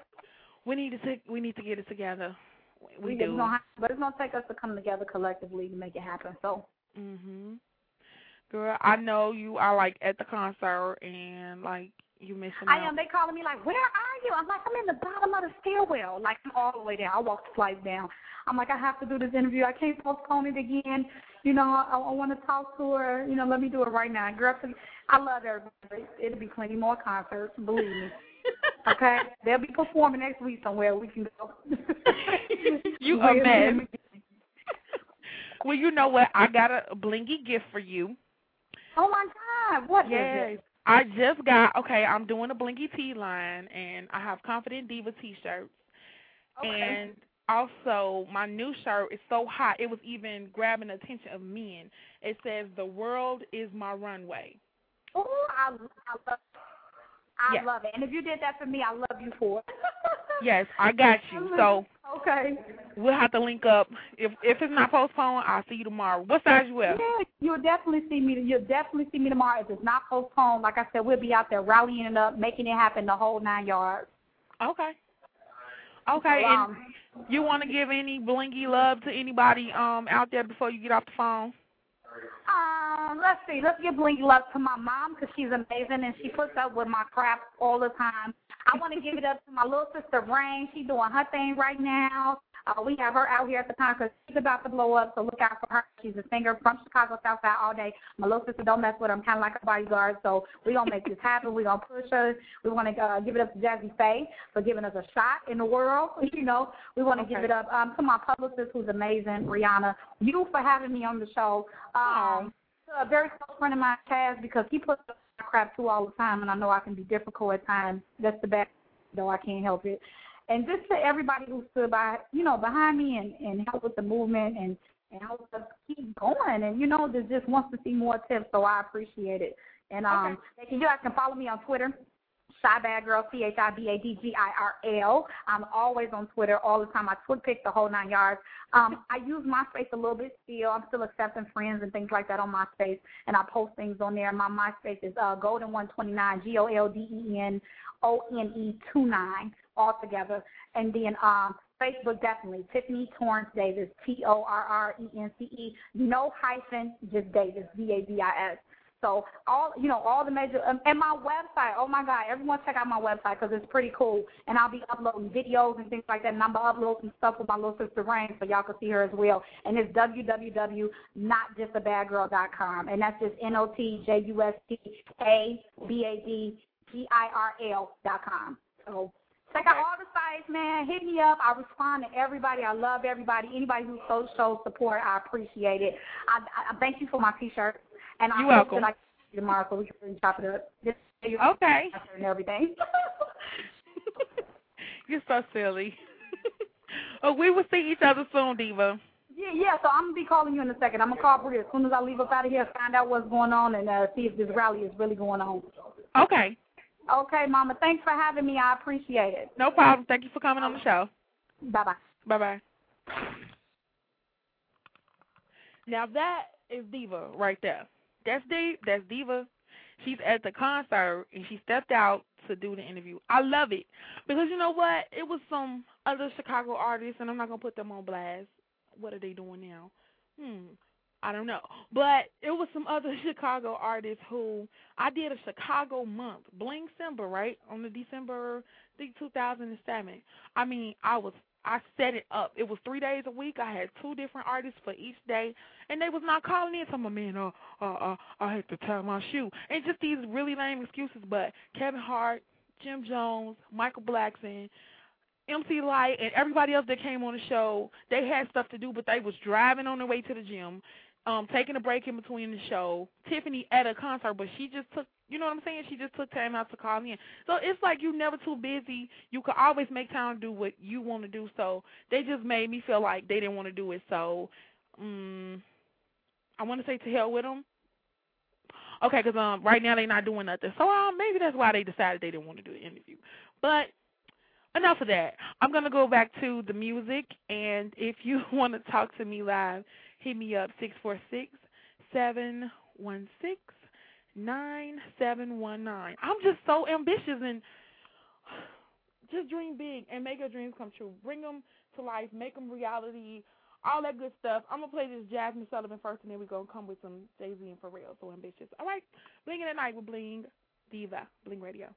we need to take, we need to get it together. We,
It's
do.
gonna but it's going to take us to come together collectively to make it happen. So,
Mhm. Girl, I know you are like at the concert and like you missing
I
out.
am. They calling me like, "Where are you?" I'm like, "I'm in the bottom of the stairwell, like I'm all the way down. I walked the flight down. I'm like, I have to do this interview. I can't postpone it again. You know, I, I want to talk to her. You know, let me do it right now. Girl, I love everybody. It'll be plenty more concerts. Believe me. Okay, they'll be performing next week somewhere. We can go.
You a mess. well, you know what? I got a blingy gift for you.
Oh my God! What is
Yes.
It?
I just got okay, I'm doing a blinky T line and I have Confident Diva t shirts.
Okay.
And also my new shirt is so hot it was even grabbing the attention of men. It says the world is my runway.
Oh, I, I love. I
Yes.
love it. And if you did that for me, I love you for it.
Yes, I got you. So
okay.
we'll have to link up. If if it's not postponed, I'll see you tomorrow. What size you wear?
Yeah, you'll definitely see me. You'll definitely see me tomorrow. If it's not postponed, like I said, we'll be out there rallying it up, making it happen the whole nine yards.
Okay. Okay,
So,
and
um,
you want to give any blingy love to anybody um out there before you get off the phone?
Um, let's see. Let's give blingy love to my mom because she's amazing and she puts up with my crap all the time. I want to give it up to my little sister Rain. She's doing her thing right now. Uh, we have her out here at the because she's about to blow up, so look out for her. She's a singer from Chicago Southside all day. My little sister don't mess with her. I'm kind of like a bodyguard, so we're going to make this happen. We're going to push her. We want to uh, give it up to Jazzy Faye for giving us a shot in the world. You know, we want to give it up um, to my publicist who's amazing, Rihanna. You for having me on the show. Um, a very close friend of mine, Chaz, because he puts up crap too all the time, and I know I can be difficult at times. That's the best, though I can't help it. And just to everybody who stood by, you know, behind me and and helped with the movement and and helped us keep going, and you know, just just wants to see more tips, so I appreciate it. And um, you guys can follow me on Twitter. Chi Bad Girl, C H I B A D G I R L. I'm always on Twitter all the time. I TwitPic the whole nine yards. Um, I use MySpace a little bit still. I'm still accepting friends and things like that on MySpace, and I post things on there. My MySpace is uh, Golden129, G O L D E N O N E 29 all together. And then um, Facebook definitely Tiffany Torrance Davis, T O R R E N C E, no hyphen, just Davis, D A V I S. So all you know, all the major um, and my website. Oh my God, everyone check out my website because it's pretty cool. And I'll be uploading videos and things like that. And I'm gonna upload some stuff with my little sister Rain so y'all can see her as well. And it's www.notjustabadgirl.com, and that's just N O T J U S T A B A D G I R L dot com. So check out all the sites, man. Hit me up. I respond to everybody. I love everybody. Anybody who shows shows support, I appreciate it. I, I thank you for my T-shirt. And I
You're
hope
welcome.
I tomorrow so we can really chop it up. Just
Okay.
and everything.
You're so silly. oh, we will see each other soon, Diva.
yeah, yeah. So I'm gonna be calling you in a second. I'm gonna call Bria as soon as I leave up out of here, find out what's going on, and uh, see if this rally is really going on.
Okay.
Okay, Mama. Thanks for having me. I appreciate it.
No problem. Thank you for coming on the show.
Bye bye.
Bye bye. Now that is Diva right there. That's Diva. That's Diva. she's at the concert and she stepped out to do the interview. I love it because you know what? It was some other Chicago artists, and I'm not gonna put them on blast. What are they doing now? Hmm. I don't know. But it was some other Chicago artists who I did a Chicago month, Bling Simba, right? On the December I think 2007. I mean, I was I set it up. It was three days a week. I had two different artists for each day, and they was not calling in. Some of man, uh, uh, uh, I had to tie my shoe, and just these really lame excuses. But Kevin Hart, Jim Jones, Michael Blackson, MC Lyte, and everybody else that came on the show, they had stuff to do, but they was driving on their way to the gym, um, taking a break in between the show. Tiffany at a concert, but she just took you know what I'm saying? She just took time out to call me in. So it's like you're never too busy. You could always make time to do what you want to do. So they just made me feel like they didn't want to do it. So um, I want to say to hell with them. Okay, because um, right now they're not doing nothing. So um, maybe that's why they decided they didn't want to do the interview. But enough of that. I'm going to go back to the music. And if you want to talk to me live, hit me up, 646 716 9719. I'm just so ambitious and just dream big and make your dreams come true. Bring them to life, make them reality, all that good stuff. I'm going to play this Jazmine Sullivan first, and then we're going to come with some Jay Z and Pharrell. So ambitious. All right, Bling at night with Bling Diva, Bling Radio.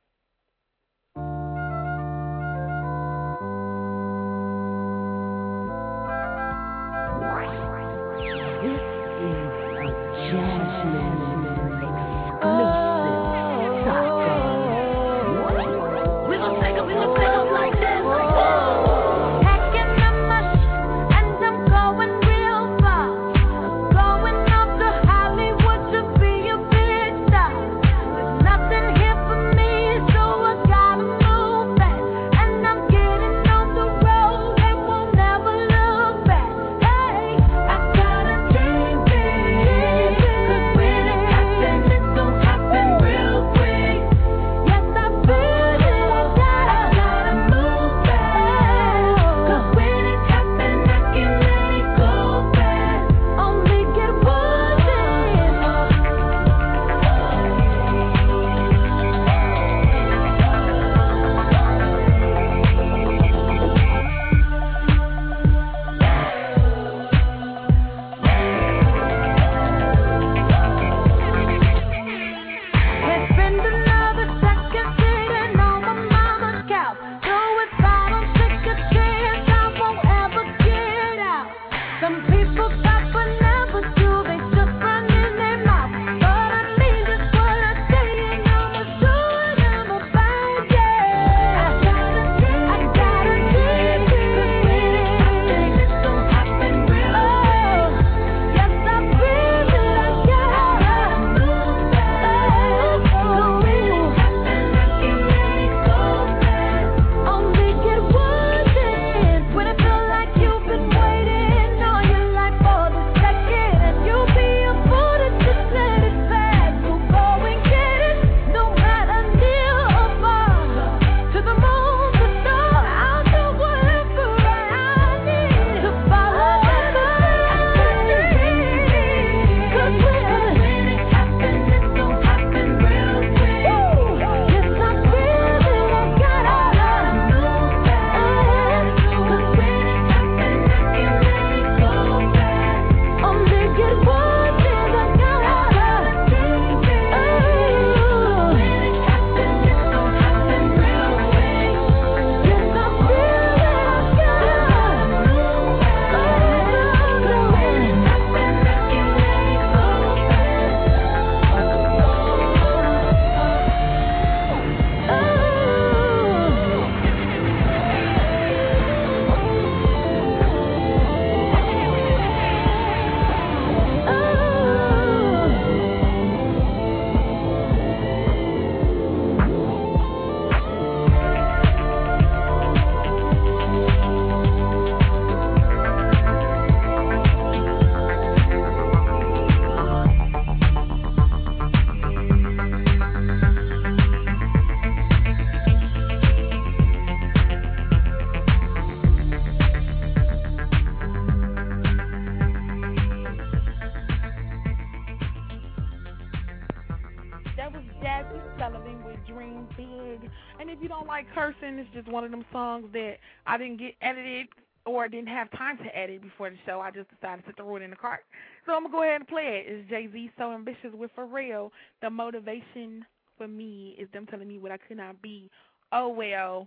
Or didn't have time to edit before the show. I just decided to throw it in the cart. So I'm going to go ahead and play it. It's Jay Z So Ambitious with Pharrell. The motivation for me is them telling me what I could not be. Oh, well.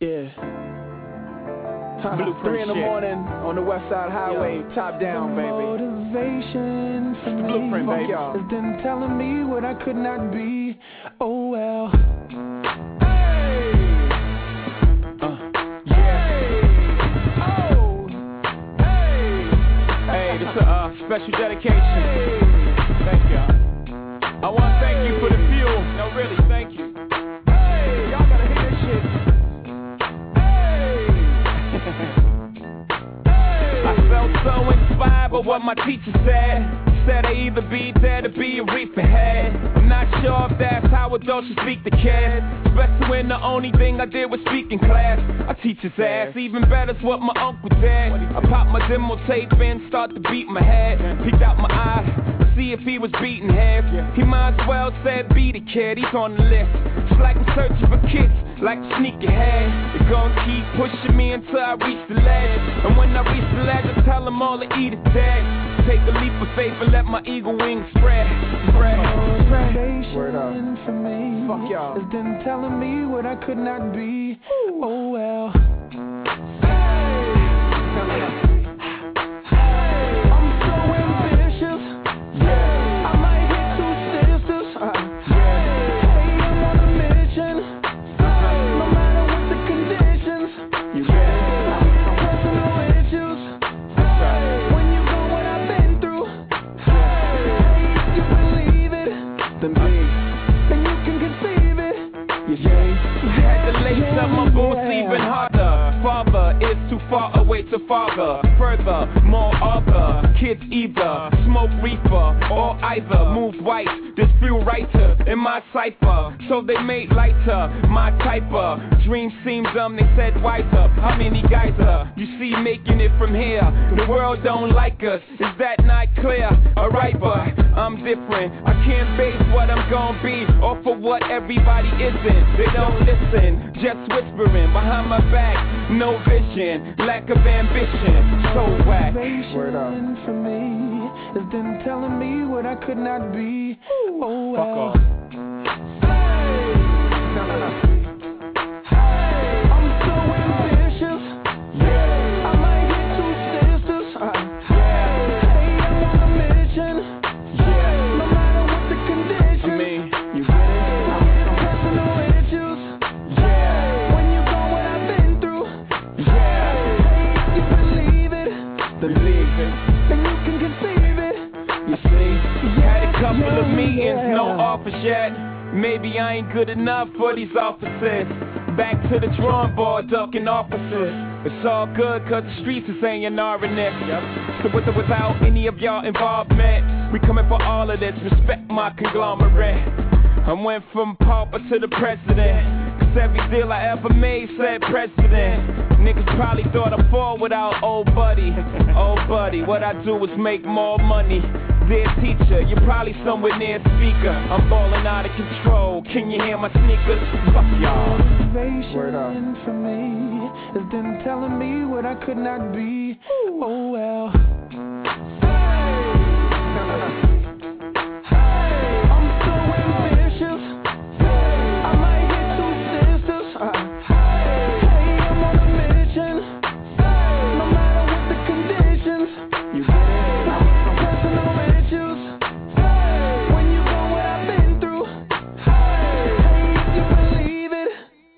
Yeah. Blue three in the
shit.
morning on the West Side Highway, top down, baby.
Motivation for me
Blueprint, baby.
is them telling me what I could not be. Oh well.
Hey, this is a uh, special dedication. Thank y'all. I want to thank you for the fuel. No, really, thank you. Hey, y'all gotta hear this shit. Hey. Hey I felt so inspired by what my teacher said. Said I either be there to be a reefer head. I'm not sure if that's how adults should speak to kids. Especially when the only thing I did was speak in class. I teach his ass, even better's what my uncle did. I pop my demo tape in, start to beat my head. Peeked out my see if he was beating heads. He might as well said be the kid, he's on the list. It's like I'm searching for kids, like a sneaker head. They're gonna keep pushing me until I reach the ledge. And when I reach the ledge, I tell them all to eat a tag. Take a leap of faith and let my eagle wings spread. Spread.
Motivation for me
Fuck y'all.
is them telling me what I could not be. Oh well.
Away father. Further, more kids either smoke reefer or either move white. There's few writers in my cipher, so they made lighter my type of dream seems dumb. They said wiser. How many guys are you see making it from here? The world don't like us. Is that not clear? Alright, but I'm different. I can't base what I'm gonna be off of what everybody isn't. They don't listen, just whispering behind my back. No vision, lack of ambition. So whack.
Motivation for me is them telling me what I could not be. Oh
Fuck off.
I'm
offers yet. Maybe I ain't good enough for these offices. Back to the drawing board, ducking officers. It's all good, cause the streets is saying R and S. So with or without any of y'all involvement, we coming for all of this. Respect my conglomerate. I went from pauper to the president. Cause every deal I ever made said president. Niggas probably thought I fall without old buddy. Old buddy, what I do is make more money. Dear teacher, you're probably somewhere near the speaker. I'm falling out of control. Can you hear my sneakers? Fuck y'all.
Motivation for me is them telling me what I could not be. Oh well.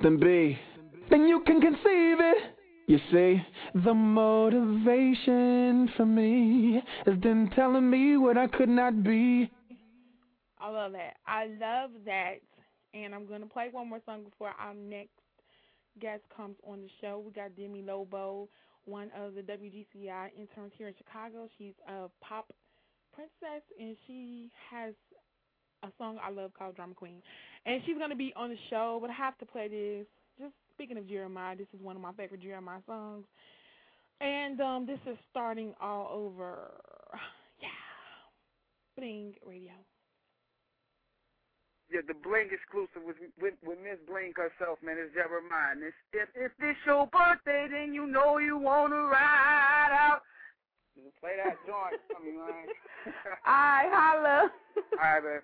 It,
Then B.
then you can conceive it. You see, the motivation for me has been telling me what I could not be.
I love that. I love that. And I'm going to play one more song before our next guest comes on the show. We got Demi Lobo, one of the WGCI interns here in Chicago. She's a pop princess, and she has a song I love called Drama Queen. And she's going to be on the show, but I have to play this. Just speaking of Jeremiah, this is one of my favorite Jeremiah songs. And um, this is starting all over. Yeah. Bling Radio.
yeah, the Bling exclusive with with, with Miss Bling herself, man. It's Jeremiah. And it's, if if this your birthday, then you know you wanna ride out. Play that joint for me, man.
All right, holla.
All right, man.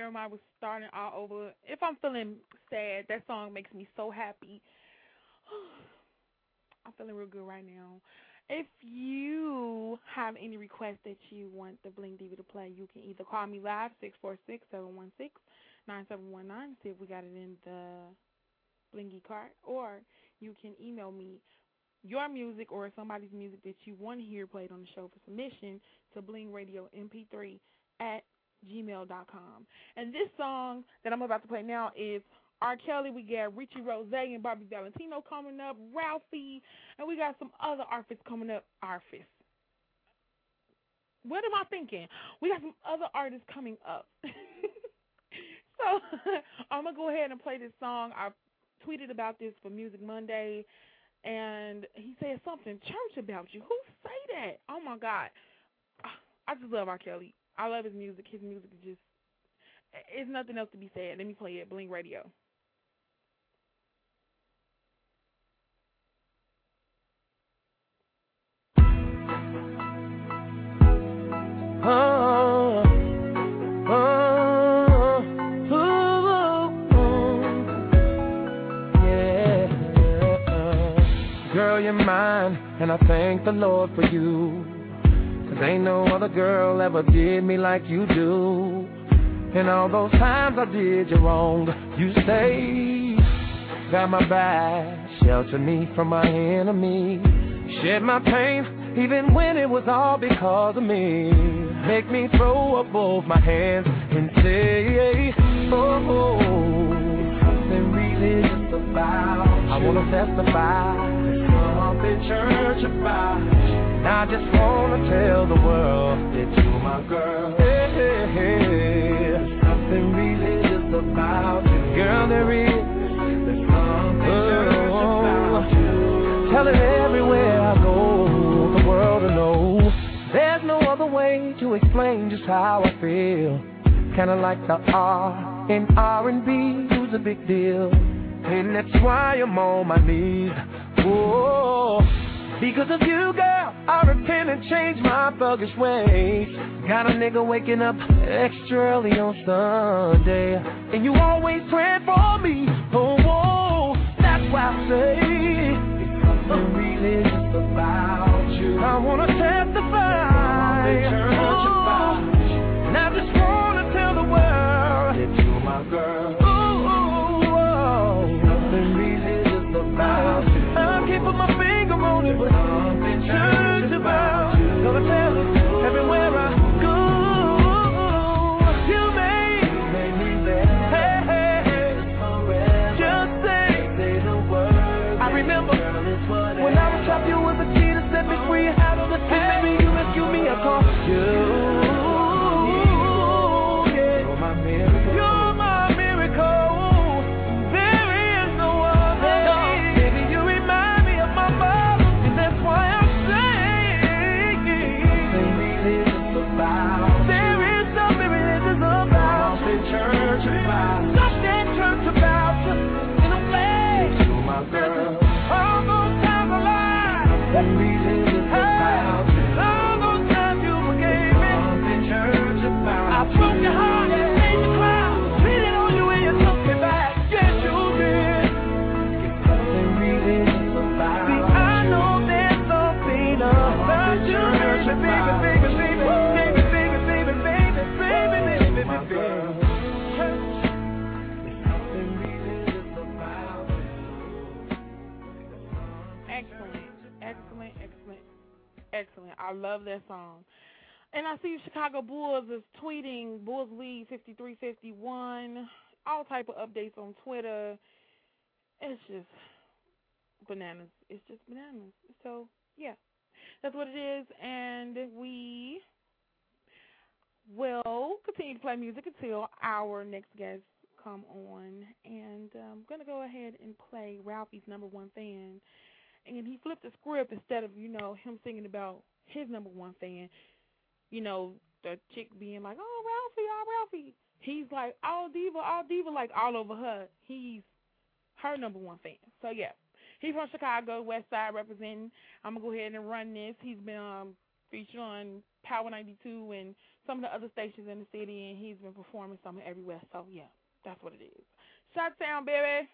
Jeremiah was starting all over. If I'm feeling sad, that song makes me so happy. I'm feeling real good right now. If you have any requests that you want the Bling Diva to play, you can either call me live six four six seven one six nine seven one nine. See if we got it in the Blingy cart, or you can email me your music or somebody's music that you want to hear played on the show for submission to blingradiomp3 at gmail.com. And this song that I'm about to play now is R. Kelly. We got Richie Rose and Bobby Valentino coming up, Ralphie, and we got some other artists coming up. Artists. What am I thinking? We got some other artists coming up. so I'm gonna go ahead and play this song. I tweeted about this for Music Monday, and he said something church about you. Who say that? Oh my God, I just love R. Kelly. I love his music. His music is just it's nothing else to be said. Let me play it. Bling Radio.
Oh, oh, ooh, yeah. Girl, you're mine, and I thank the Lord for you. Cause ain't no other girl ever did me like you do. And all those times I did you wrong, you stayed, got my back, sheltered me from my enemy, shed my pain even when it was all because of me. Make me throw up both my hands and say, oh, oh. something religious about you. I wanna testify, something church about you. I just wanna tell the world that you're my girl. Hey, hey, hey. There's something religious about you, girl. There is. There's something church about you. Tell it everywhere I go the world to know. There's no other way to explain just how I feel. Kinda like the R in R&B, who's a big deal. And that's why I'm on my knees. Whoa. Because of you, girl, I repent and change my thuggish ways. Got a nigga waking up extra early on Sunday. And you always praying for me. Oh, whoa. That's why I say, it's something religious about you. I wanna testify. Oh, I just wanna
love that song. And I see Chicago Bulls is tweeting Bulls lead 53-51. All type of updates on Twitter. It's just bananas. It's just bananas. So yeah, that's what it is. And we will continue to play music until our next guest come on. And I'm gonna go ahead and play Ralphie's number one fan and he flipped the script instead of you know him singing about his number one fan. You know the chick being like, "Oh Ralphie, oh Ralphie." He's like, "Oh diva, oh diva," like all over her. He's her number one fan. So yeah, he's from Chicago, West Side representing. I'm gonna go ahead and run this. He's been um, featured on Power 92 and some of the other stations in the city, and he's been performing somewhere everywhere. So yeah, that's what it is. Shut down, baby.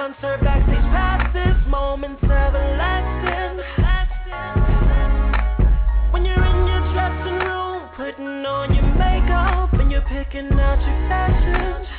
concert backstage passes, moments everlasting. When you're in your dressing room, putting on your makeup, and you're picking out your fashion.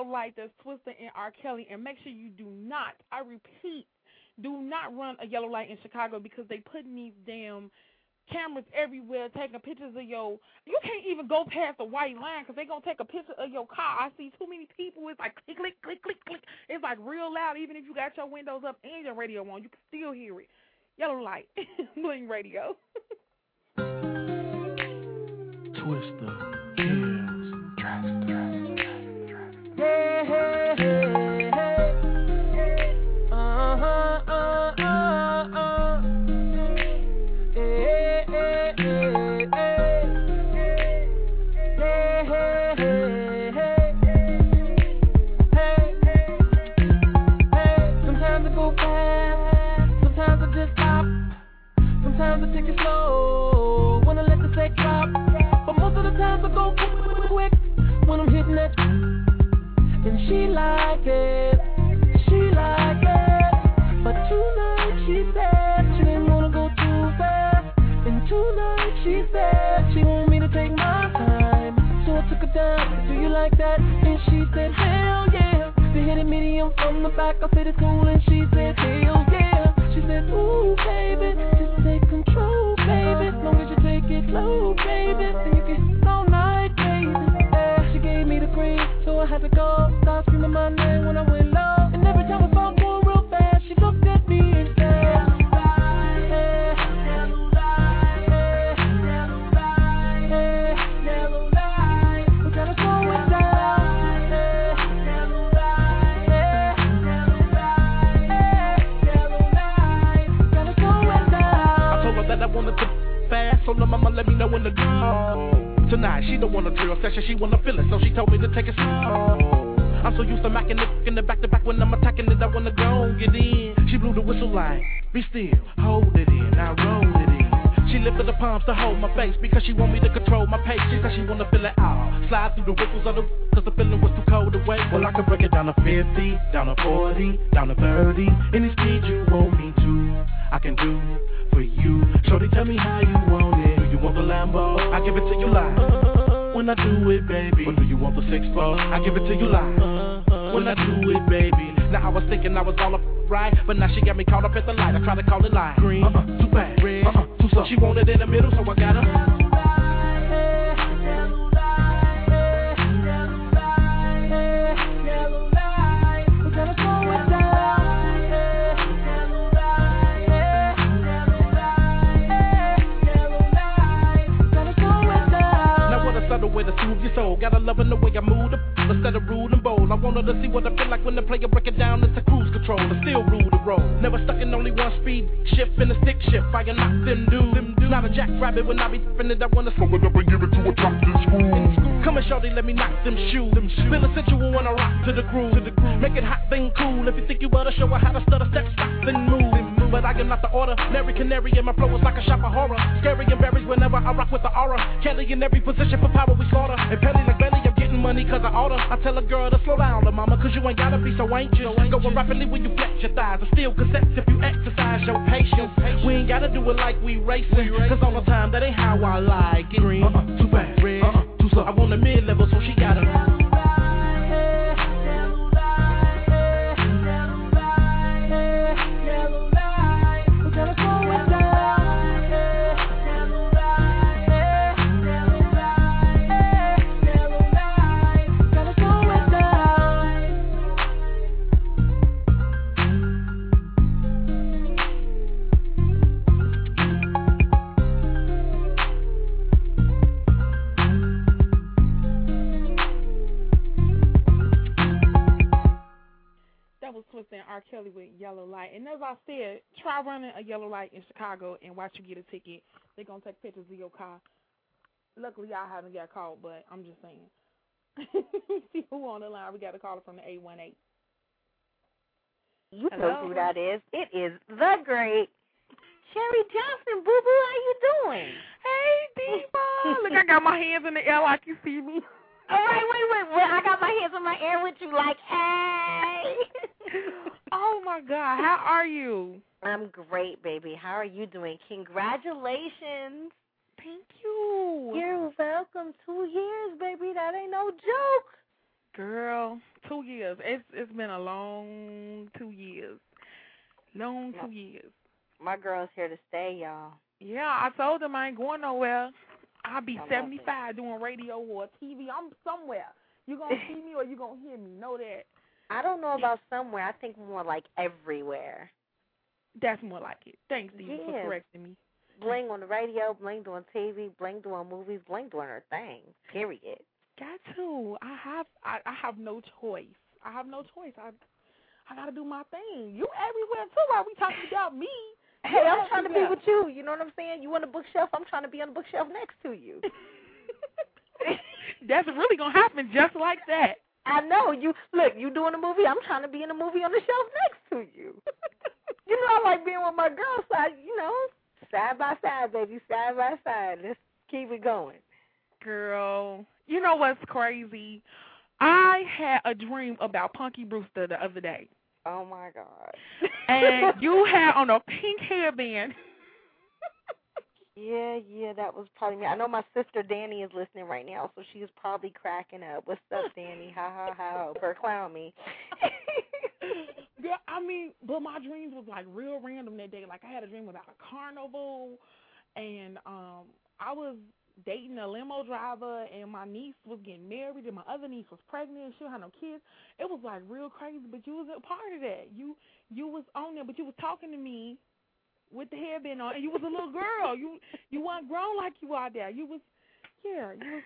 Yellow Light, twisted in and R. Kelly. And make sure you do not, I repeat, do not run a yellow light in Chicago because they put these damn cameras everywhere taking pictures of your. You can't even go past the white line because they gonna take a picture of your car. I see too many people. It's like click, click, click, click, click. It's like real loud. Even if you got your windows up and your radio on, you can still hear it. Yellow light, bling radio.
Twista. Sometimes I take it slow, wanna let the set drop. But most of the times I go and she liked it. She liked it. But tonight she said she didn't wanna go too fast. And tonight she said she wanted me to take my time. So I took her down, do you like that? And she said, hell yeah. They hit a medium from the back, I said it's cool, and she said, hell yeah. She said, ooh, baby, just take control, baby. As Long as you take it low, baby. I had to go. Start screaming my name when I went low. And every time I found going real fast, she looked at me and said,
I told her that I wanted to fast, so the mama let me know when to go. Tonight, she don't want a drill session, she wanna feel it, so she told me to take it slow. I'm so used to macking it in the back to back when I'm attacking it, I wanna go get in. She blew the whistle like, be still, hold it in, I roll it in. She lifted the palms to hold my face because she want me to control my pace. She said she wanna feel it out. Slide through the ripples of the cause the feeling was too cold to wait. Well, I can break it down to 50, down to 40, down to 30. Any speed you want me to, I can do for you. Shorty, tell me how you want it. Do you want the Lambo? I give it to you live. When I do it, baby. Or do you want the six four? I give it to you live. When I do it, baby. Now I was thinking I was all up right, but now she got me caught up at the light. I try to call it light. Uh-huh. Green, uh-uh, too bad. Red, uh-uh, too soft. She wanted in the middle, so I got her. Way to soothe your soul. Gotta love in the way I move the instead of rude and bold. I want her to see what I feel like when the player break it down into cruise control. I still rule the road. Never stuck in only one speed shift in a stick shift. I can knock them dudes. Not a jackrabbit when I be flipping it. I wanna slow it up and give it to a top doctor screw. Come and shorty, let me knock them shoes. Feel a sensual when I rock to the groove. To the groove. Make it hot, then cool. If you think you better show her how to stutter, step, stop, then move. But I am not the order. Mary Canary and my flow is like a shop of horror. Scary and berries whenever I rock with the aura. Kelly in every position for power we slaughter. And Pelly like Belly, I'm getting money cause I order. I tell a girl to slow down, the mama, cause you ain't gotta be so anxious. Going rapidly when you flex your thighs. I still consent if you exercise your patience. We ain't gotta do it like we racing. Cause all the time that ain't how I like it. Green, uh-uh, too bad. Red, uh-uh, too slow. I want a mid level, so she gotta.
Was and R. Kelly with Yellow Light. And as I said, try running a yellow light in Chicago and watch you get a ticket. They're going to take pictures of your car. Luckily, I haven't got caught, but I'm just saying. See who on the line. We got a caller from the 818.
You
Hello?
know who that is. It is the great Cherie Johnson. Boo boo, how you doing?
Hey, Diva. Look, I got my hands in the air like you see me.
All right, wait, wait, wait. I got my hands in my air with you, like, hey.
Oh my God, how are you?
I'm great, baby. How are you doing? Congratulations.
Thank you.
You're welcome. Two years, baby. That ain't no joke.
Girl, two years. It's it's been a long two years. Long two years.
My girl's here to stay, y'all.
Yeah, I told them I ain't going nowhere. I'll be 75 doing radio or TV. I'm somewhere. You gonna see me or you gonna hear me. Know that.
I don't know about somewhere. I think more like everywhere.
That's more like it. Thanks, Steve, for correcting me.
Bling on the radio, Bling doing TV, Bling doing movies, Bling doing her thing. Period.
Got to. I have I, I have no choice. I have no choice. I I gotta do my thing. You everywhere too. Why we talking about me?
Hey, I'm trying to be with you. You know what I'm saying? You on the bookshelf, I'm trying to be on the bookshelf next to you.
That's really gonna happen just like that.
I know. You look, you doing a movie, I'm trying to be in a movie on the shelf next to you. you know I like being with my girl side, you know, side by side, baby, side by side. Let's keep it going.
Girl, you know what's crazy? I had a dream about Punky Brewster the other day.
Oh my God.
And you had on a pink hairband.
Yeah, yeah, that was probably me. I know my sister Danny is listening right now, so she's probably cracking up. What's up, Danny? Ha ha ha! Her clown me.
Girl, I mean, but my dreams was like real random that day. Like I had a dream about a carnival, and um, I was dating a limo driver, and my niece was getting married, and my other niece was pregnant, and she had no kids. It was like real crazy, but you was a part of that. You you was on there, but you was talking to me with the hairband on, and you was a little girl. You you weren't grown like you are there. You was yeah, you was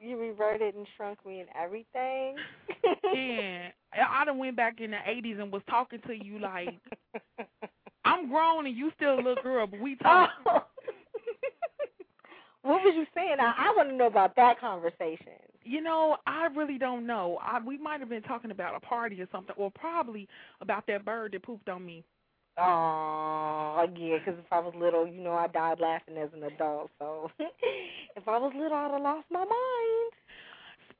You reverted and shrunk me and everything.
and I done went back in the eighties and was talking to you like I'm grown and you still a little girl, but we talk.
Oh. what was you saying? I, I want to know about that conversation.
You know, I really don't know. I, we might have been talking about a party or something, or probably about that bird that pooped on me.
Oh, yeah, 'cause if I was little, you know, I died laughing as an adult. So if I was little, I'd have lost my mind.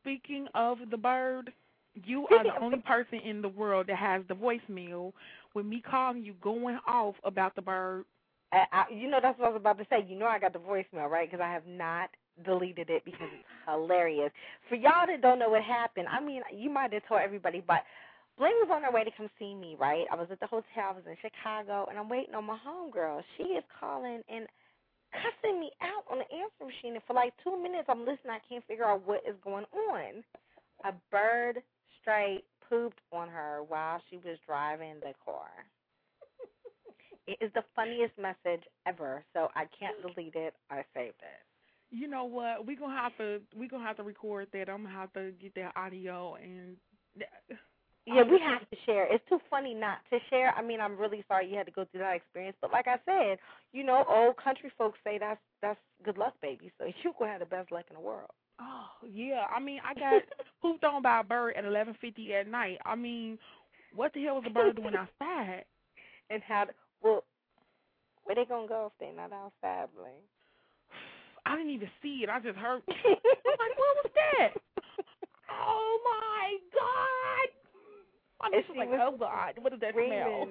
Speaking of the bird, you are the only person in the world that has the voicemail with me calling you going off about the bird.
I, I, you know, that's what I was about to say. You know, I got the voicemail, right? Because I have not deleted it because it's hilarious. For y'all that don't know what happened, I mean, you might have told everybody, but Bling was on her way to come see me, right? I was at the hotel, I was in Chicago, and I'm waiting on my homegirl. She is calling and cussing me out on the answer machine. And for like two minutes, I'm listening. I can't figure out what is going on. A bird straight pooped on her while she was driving the car. It is the funniest message ever, so I can't delete it. I saved it.
You know what? We gonna have to we gonna have to record that. I'm gonna have to get that audio and.
Yeah, we have to share. It's too funny not to share. I mean, I'm really sorry you had to go through that experience, but like I said, you know, old country folks say that's that's good luck, baby. So you gonna have the best luck in the world.
Oh yeah, I mean I got pooped on by a bird at 11:50 at night. I mean, what the hell was the bird doing outside?
And how? Well, where they gonna go if they're not outside, Blaine?
I didn't even see it. I just heard. I'm like, what was that? Oh my god! I'm
And
just
she
like,
was
oh god, what is that smell?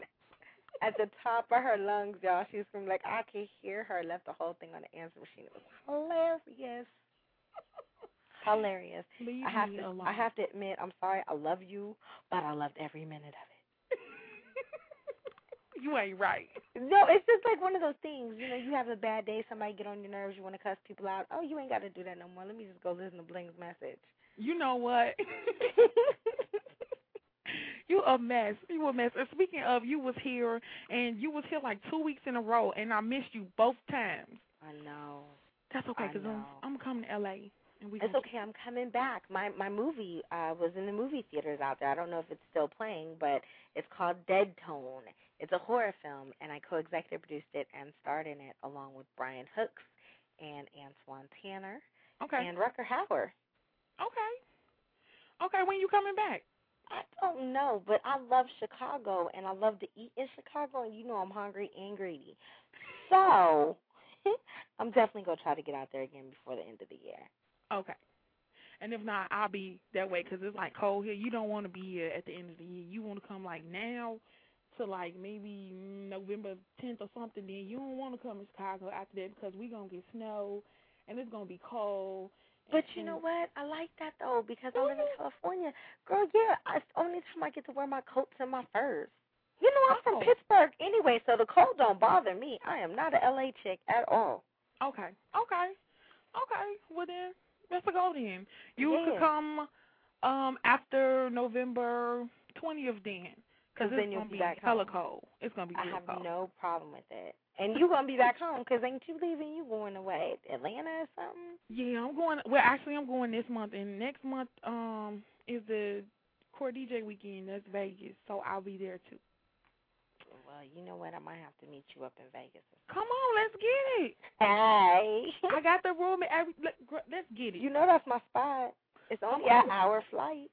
At the top of her lungs, y'all. She was screaming like I could hear her. Left the whole thing on the answer machine. It was hilarious. hilarious.
Leave
I have to.
alone.
I have to admit, I'm sorry. I love you, but I loved every minute of it.
You ain't right.
No, it's just like one of those things. You know, you have a bad day, somebody get on your nerves, you want to cuss people out. Oh, you ain't got to do that no more. Let me just go listen to Bling's message.
You know what? you a mess. You a mess. And speaking of, you was here and you was here like two weeks in a row, and I missed you both times.
I know.
That's okay,
I
cause I'm. I'm coming to L.A. and we.
It's okay. I'm coming back. My my movie uh was in the movie theaters out there. I don't know if it's still playing, but it's called Dead Tone. It's a horror film, and I co-executive produced it and starred in it along with Brian Hooks and Antwon Tanner
Okay.
and Rutger Hauer.
Okay. Okay. When you coming back?
I don't know, but I love Chicago and I love to eat in Chicago, and you know I'm hungry and greedy. So I'm definitely gonna try to get out there again before the end of the year.
Okay. And if not, I'll be that way 'cause it's like cold here. You don't want to be here at the end of the year. You want to come like now to like maybe November 10th or something. Then you don't want to come to Chicago after that because we're gonna get snow and it's gonna be cold.
But you know what? I like that though because I live in California. Girl, yeah, it's the only time I get to wear my coats and my furs. You know, I'm from
Oh.
Pittsburgh anyway, so the cold don't bother me. I am not a LA chick at all.
Okay. Okay. Okay. Well then, let's go then. You
Yeah.
could come um after November 20th then. Because
'Cause then
it's
you'll
going to
be
be
back
hella
home.
cold. It's going to be
I have
cold.
no problem with it. And you're gonna be back home because ain't you leaving? You going away, Atlanta or something?
Yeah, I'm going. Well, actually, I'm going this month, and next month um is the Core DJ weekend. That's Vegas, so I'll be there too.
Well, you know what? I might have to meet you up in Vegas.
Come on, let's get it.
Hey,
I got the room. and Every, let, let's get it.
you know that's my spot. It's only an hour flight.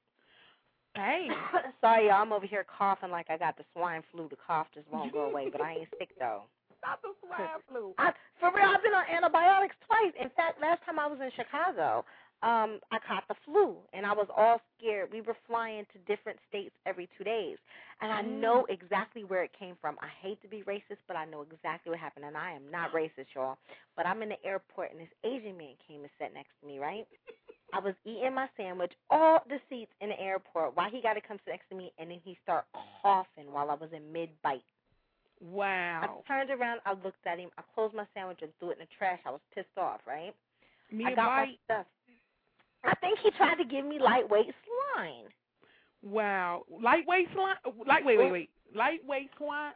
Hey,
Sorry, y'all, I'm over here coughing like I got the swine flu. The cough just won't go away, but I ain't sick though.
not the swine flu.
I, for real, I've been on antibiotics twice. In fact, last time I was in Chicago, um I caught the flu and I was all scared. We were flying to different states every 2 days. And I know exactly where it came from. I hate to be racist, but I know exactly what happened and I am not racist, y'all. But I'm in the airport and this Asian man came and sat next to me, right? I was eating my sandwich, all the seats in the airport. Why he got to come sit next to me and then he start coughing while I was in mid bite.
Wow.
I turned around, I looked at him, I closed my sandwich and threw it in the trash. I was pissed off, right?
Me
I
and
got my stuff. I think he tried to give me lightweight swine.
Wow. Lightweight slime. Lightweight. Wait, wait. Lightweight swine.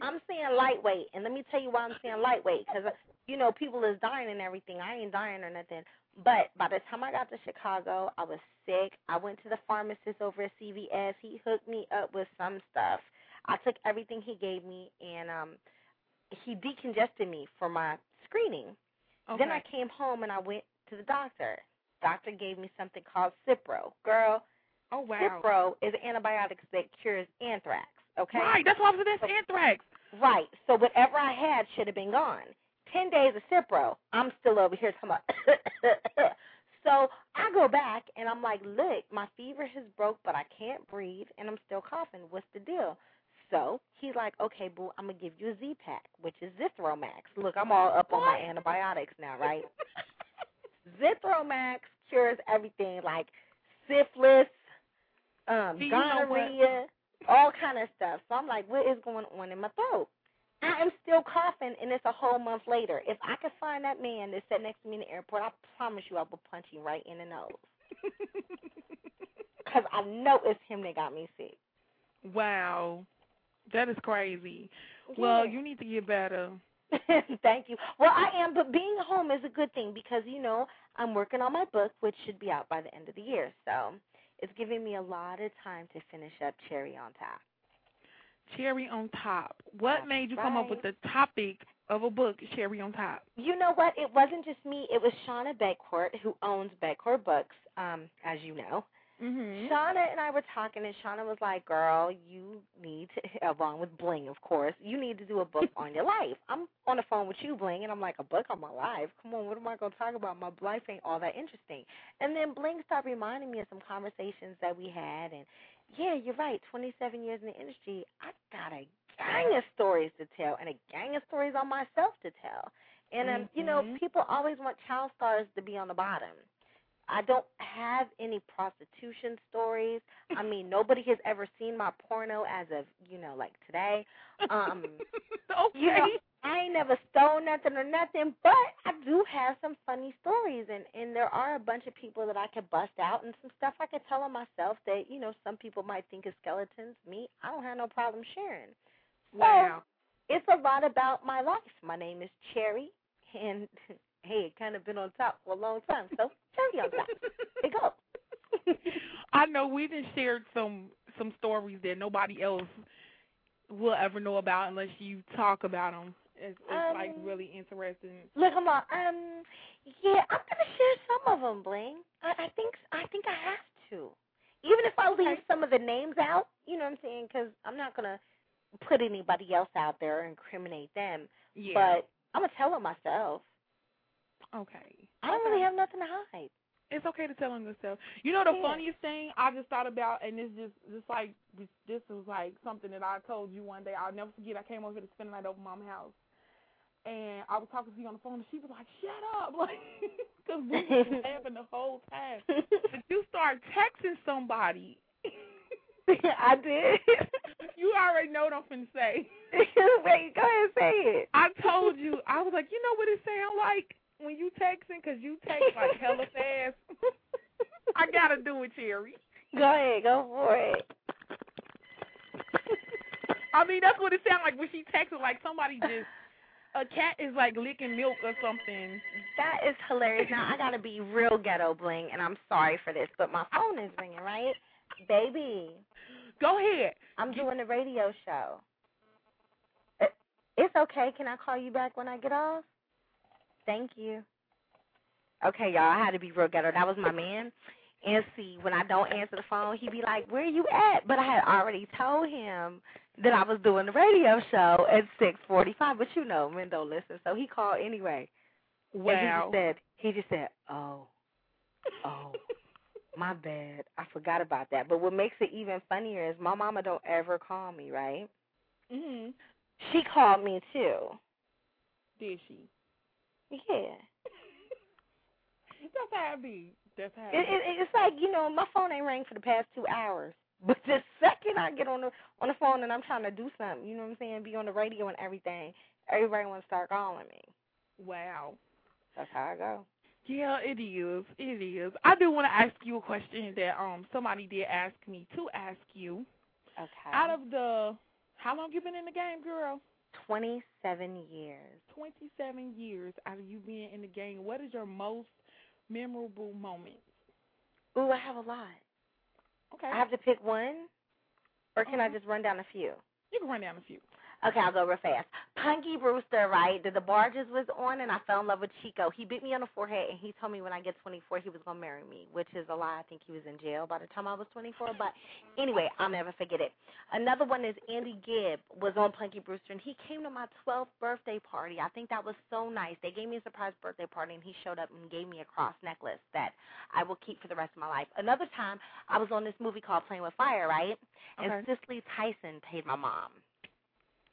I'm saying lightweight, and let me tell you why I'm saying lightweight, because you know people is dying and everything. I ain't dying or nothing. But by the time I got to Chicago, I was sick. I went to the pharmacist over at CVS. He hooked me up with some stuff. I took everything he gave me, and um, he decongested me for my screening. Okay. Then I came home and I went to the doctor. Doctor gave me something called Cipro. Girl,
Oh wow.
Cipro is an antibiotic that cures anthrax. Okay.
Right. That's why I was that's anthrax.
Right. So whatever I had should have been gone. Ten days of Cipro. I'm still over here talking about. so I go back and I'm like, look, my fever has broke, but I can't breathe and I'm still coughing. What's the deal? So he's like, okay, boo, I'm gonna give you a Z pack, which is Zithromax. Look, I'm all up on my antibiotics now, right? Zithromax cures everything like syphilis, um,
Do you know what?
gonorrhea, all kind of stuff. So I'm like, what is going on in my throat? I am still coughing, and it's a whole month later. If I could find that man that sat next to me in the airport, I promise you I will punch him right in the nose. Because I know it's him that got me sick.
Wow. That is crazy. Well, you need to get better.
Thank you. Well, I am, but being home is a good thing because, you know, I'm working on my book, which should be out by the end of the year. So it's giving me a lot of time to finish up Cherry on Top.
Cherry on top. What
That's
made you come up with the topic of a book, Cherry on top?
You know what? It wasn't just me. It was Shauna Beckcourt, who owns Beckcourt Books, um, as you know.
Mm-hmm.
Shauna and I were talking, and Shauna was like, "Girl, you need to, along with Bling, of course, you need to do a book on your life." I'm on the phone with you, Bling, and I'm like, "A book on my life? Come on, what am I gonna talk about? My life ain't all that interesting." And then Bling started reminding me of some conversations that we had, and yeah, you're right. 27 years in the industry, I got a gang of stories to tell, and a gang of stories on myself to tell. And um, you know,
Mhm.
people always want child stars to be on the bottom. I don't have any prostitution stories. I mean, nobody has ever seen my porno as of, you know, like today. Um
okay.
you know, I ain't never stole nothing or nothing, but I do have some funny stories and and there are a bunch of people that I could bust out and some stuff I could tell on myself that, you know, some people might think is skeletons. Me, I don't have no problem sharing. So,
Wow.
it's a lot about my life. My name is Cherry, and hey, it kind of been on top for a long time, so Cherry on top. It goes.
I know we done shared some some stories that nobody else will ever know about unless you talk about them. It's, it's like
Um,
really interesting.
Look, I'm on. Um, yeah, I'm gonna share some of them, Bling. I, I think I think I have to, even if I leave some of the names out. You know what I'm saying? Because I'm not gonna put anybody else out there or incriminate them.
Yeah.
But I'm gonna tell them myself.
Okay.
I don't really have nothing to hide.
It's okay to tell them yourself. You know the
Yeah.
funniest thing I just thought about, and it's just just like this, this was like something that I told you one day. I'll never forget. I came over here to spend the night over mom's house, and I was talking to you on the phone, and she was like, "Shut up," like because we were laughing the whole time. but you start texting somebody.
I did.
you already know what I'm finna say.
Wait, go ahead and say it.
I told you. I was like, you know what it sound like when you texting, 'cause you text like hella fast. I gotta do it, Cherie.
Go ahead, go for it.
I mean, that's what it sounds like when she texted, like somebody just a cat is like licking milk or something.
That is hilarious. Now I gotta be real ghetto bling, and I'm sorry for this, but my phone is ringing, right? Baby,
Go ahead.
I'm doing a radio show. Uh, It's okay. Can I call you back when I get off? Thank you. Okay, y'all. I had to be real ghetto. That was my man. And see, when I don't answer the phone, he be like, "Where you at?" But I had already told him that I was doing the radio show at six forty-five. But you know, men don't listen, so he called anyway. And he just said, he just said, "Oh." Oh, my bad. I forgot about that. But what makes it even funnier is my mama don't ever call me, right?
Mm Mhm.
She called me too.
Did she?
Yeah.
That's how it be. That's how
It, it, it's like you know, my phone ain't rang for the past two hours. But the second I get on the on the phone and I'm trying to do something, you know what I'm saying, be on the radio and everything, everybody want to start calling me.
Wow.
That's how I go.
Yeah, it is. It is. I do want to ask you a question that um somebody did ask me to ask you.
Okay.
Out of the how long you been in the game, girl?
Twenty seven years.
Twenty seven years out of you being in the game. What is your most memorable moment?
Ooh, I have a lot.
Okay.
I have to pick one, or can I
Uh-huh.
just run down a few?
You can run down a few.
Okay, I'll go real fast. Punky Brewster, right? The, DeBarges was on, and I fell in love with Chico. He bit me on the forehead, and he told me when I get 24, he was gonna marry me, which is a lie. I think he was in jail by the time I was 24. But anyway, I'll never forget it. Another one is Andy Gibb was on Punky Brewster, and he came to my 12th birthday party. I think that was so nice. They gave me a surprise birthday party, and he showed up and gave me a cross necklace that I will keep for the rest of my life. Another time, I was on this movie called Playing with Fire, right? And
Okay.
Cicely Tyson paid my mom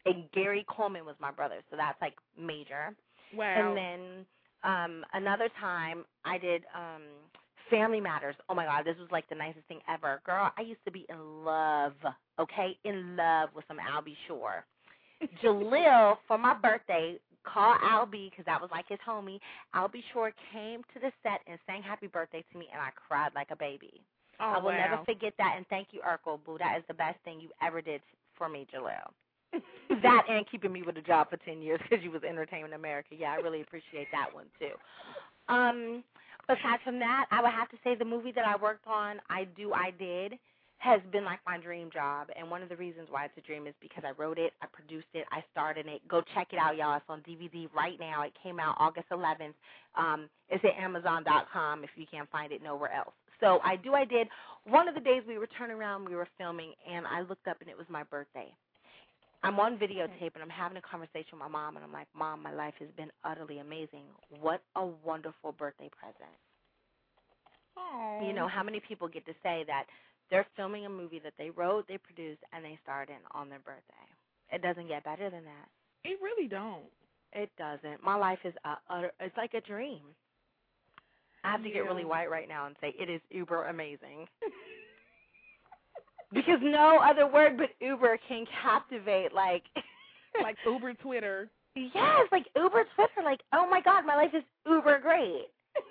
and Gary Coleman was my brother, so that's like major.
Wow.
And then um another time I did um Family Matters. Oh my god, this was like the nicest thing ever. Girl, I used to be in love, okay? In love with some Albie Shore. Jaleel for my birthday called Al B. because that was like his homie. Albie Shore came to the set and sang happy birthday to me and I cried like a baby.
Oh,
I will
wow.
never forget that and thank you Urkel Boo. That is the best thing you ever did for me, Jaleel. That and keeping me with a job for 10 years because you was entertaining America. Yeah, I really appreciate that one too. Um, aside from that, I would have to say the movie that I worked on, I Do, I Did, has been like my dream job. And one of the reasons why it's a dream is because I wrote it, I produced it, I starred in it. Go check it out, y'all. It's on DVD right now. It came out August 11th. Um, it's at Amazon.com if you can't find it nowhere else. So I Do, I Did. One of the days we were turning around, we were filming, and I looked up and it was my birthday. I'm on videotape and I'm having a conversation with my mom and I'm like, Mom, my life has been utterly amazing. What a wonderful birthday present. You know, how many people get to say that they're filming a movie that they wrote, they produced, and they starred in on their birthday? It doesn't get better than that.
It really don't.
It doesn't. My life is a utter, it's like a dream. I have to get really white right now and say it is uber amazing. because no other word but uber can captivate like
like Uber Twitter.
Yes, like Uber Twitter, like, oh my god, my life is uber great.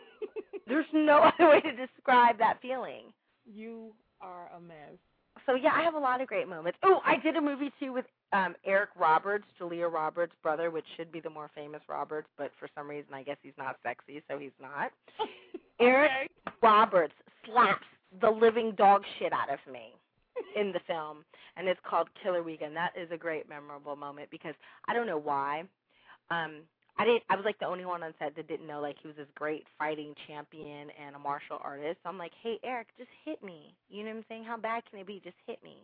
There's no other way to describe that feeling.
You are a mess.
So yeah, I have a lot of great moments. Oh, I did a movie too with um Eric Roberts, Julia Roberts' brother, which should be the more famous Roberts, but for some reason I guess he's not sexy, so he's not. Eric Roberts slaps the living dog shit out of me in the film, and it's called Killer Weekend. That is a great memorable moment because I don't know why. Um I didn't I was like the only one on set that didn't know like he was this great fighting champion and a martial artist. So I'm like, "Hey Eric, just hit me." You know what I'm saying? How bad can it be? Just hit me.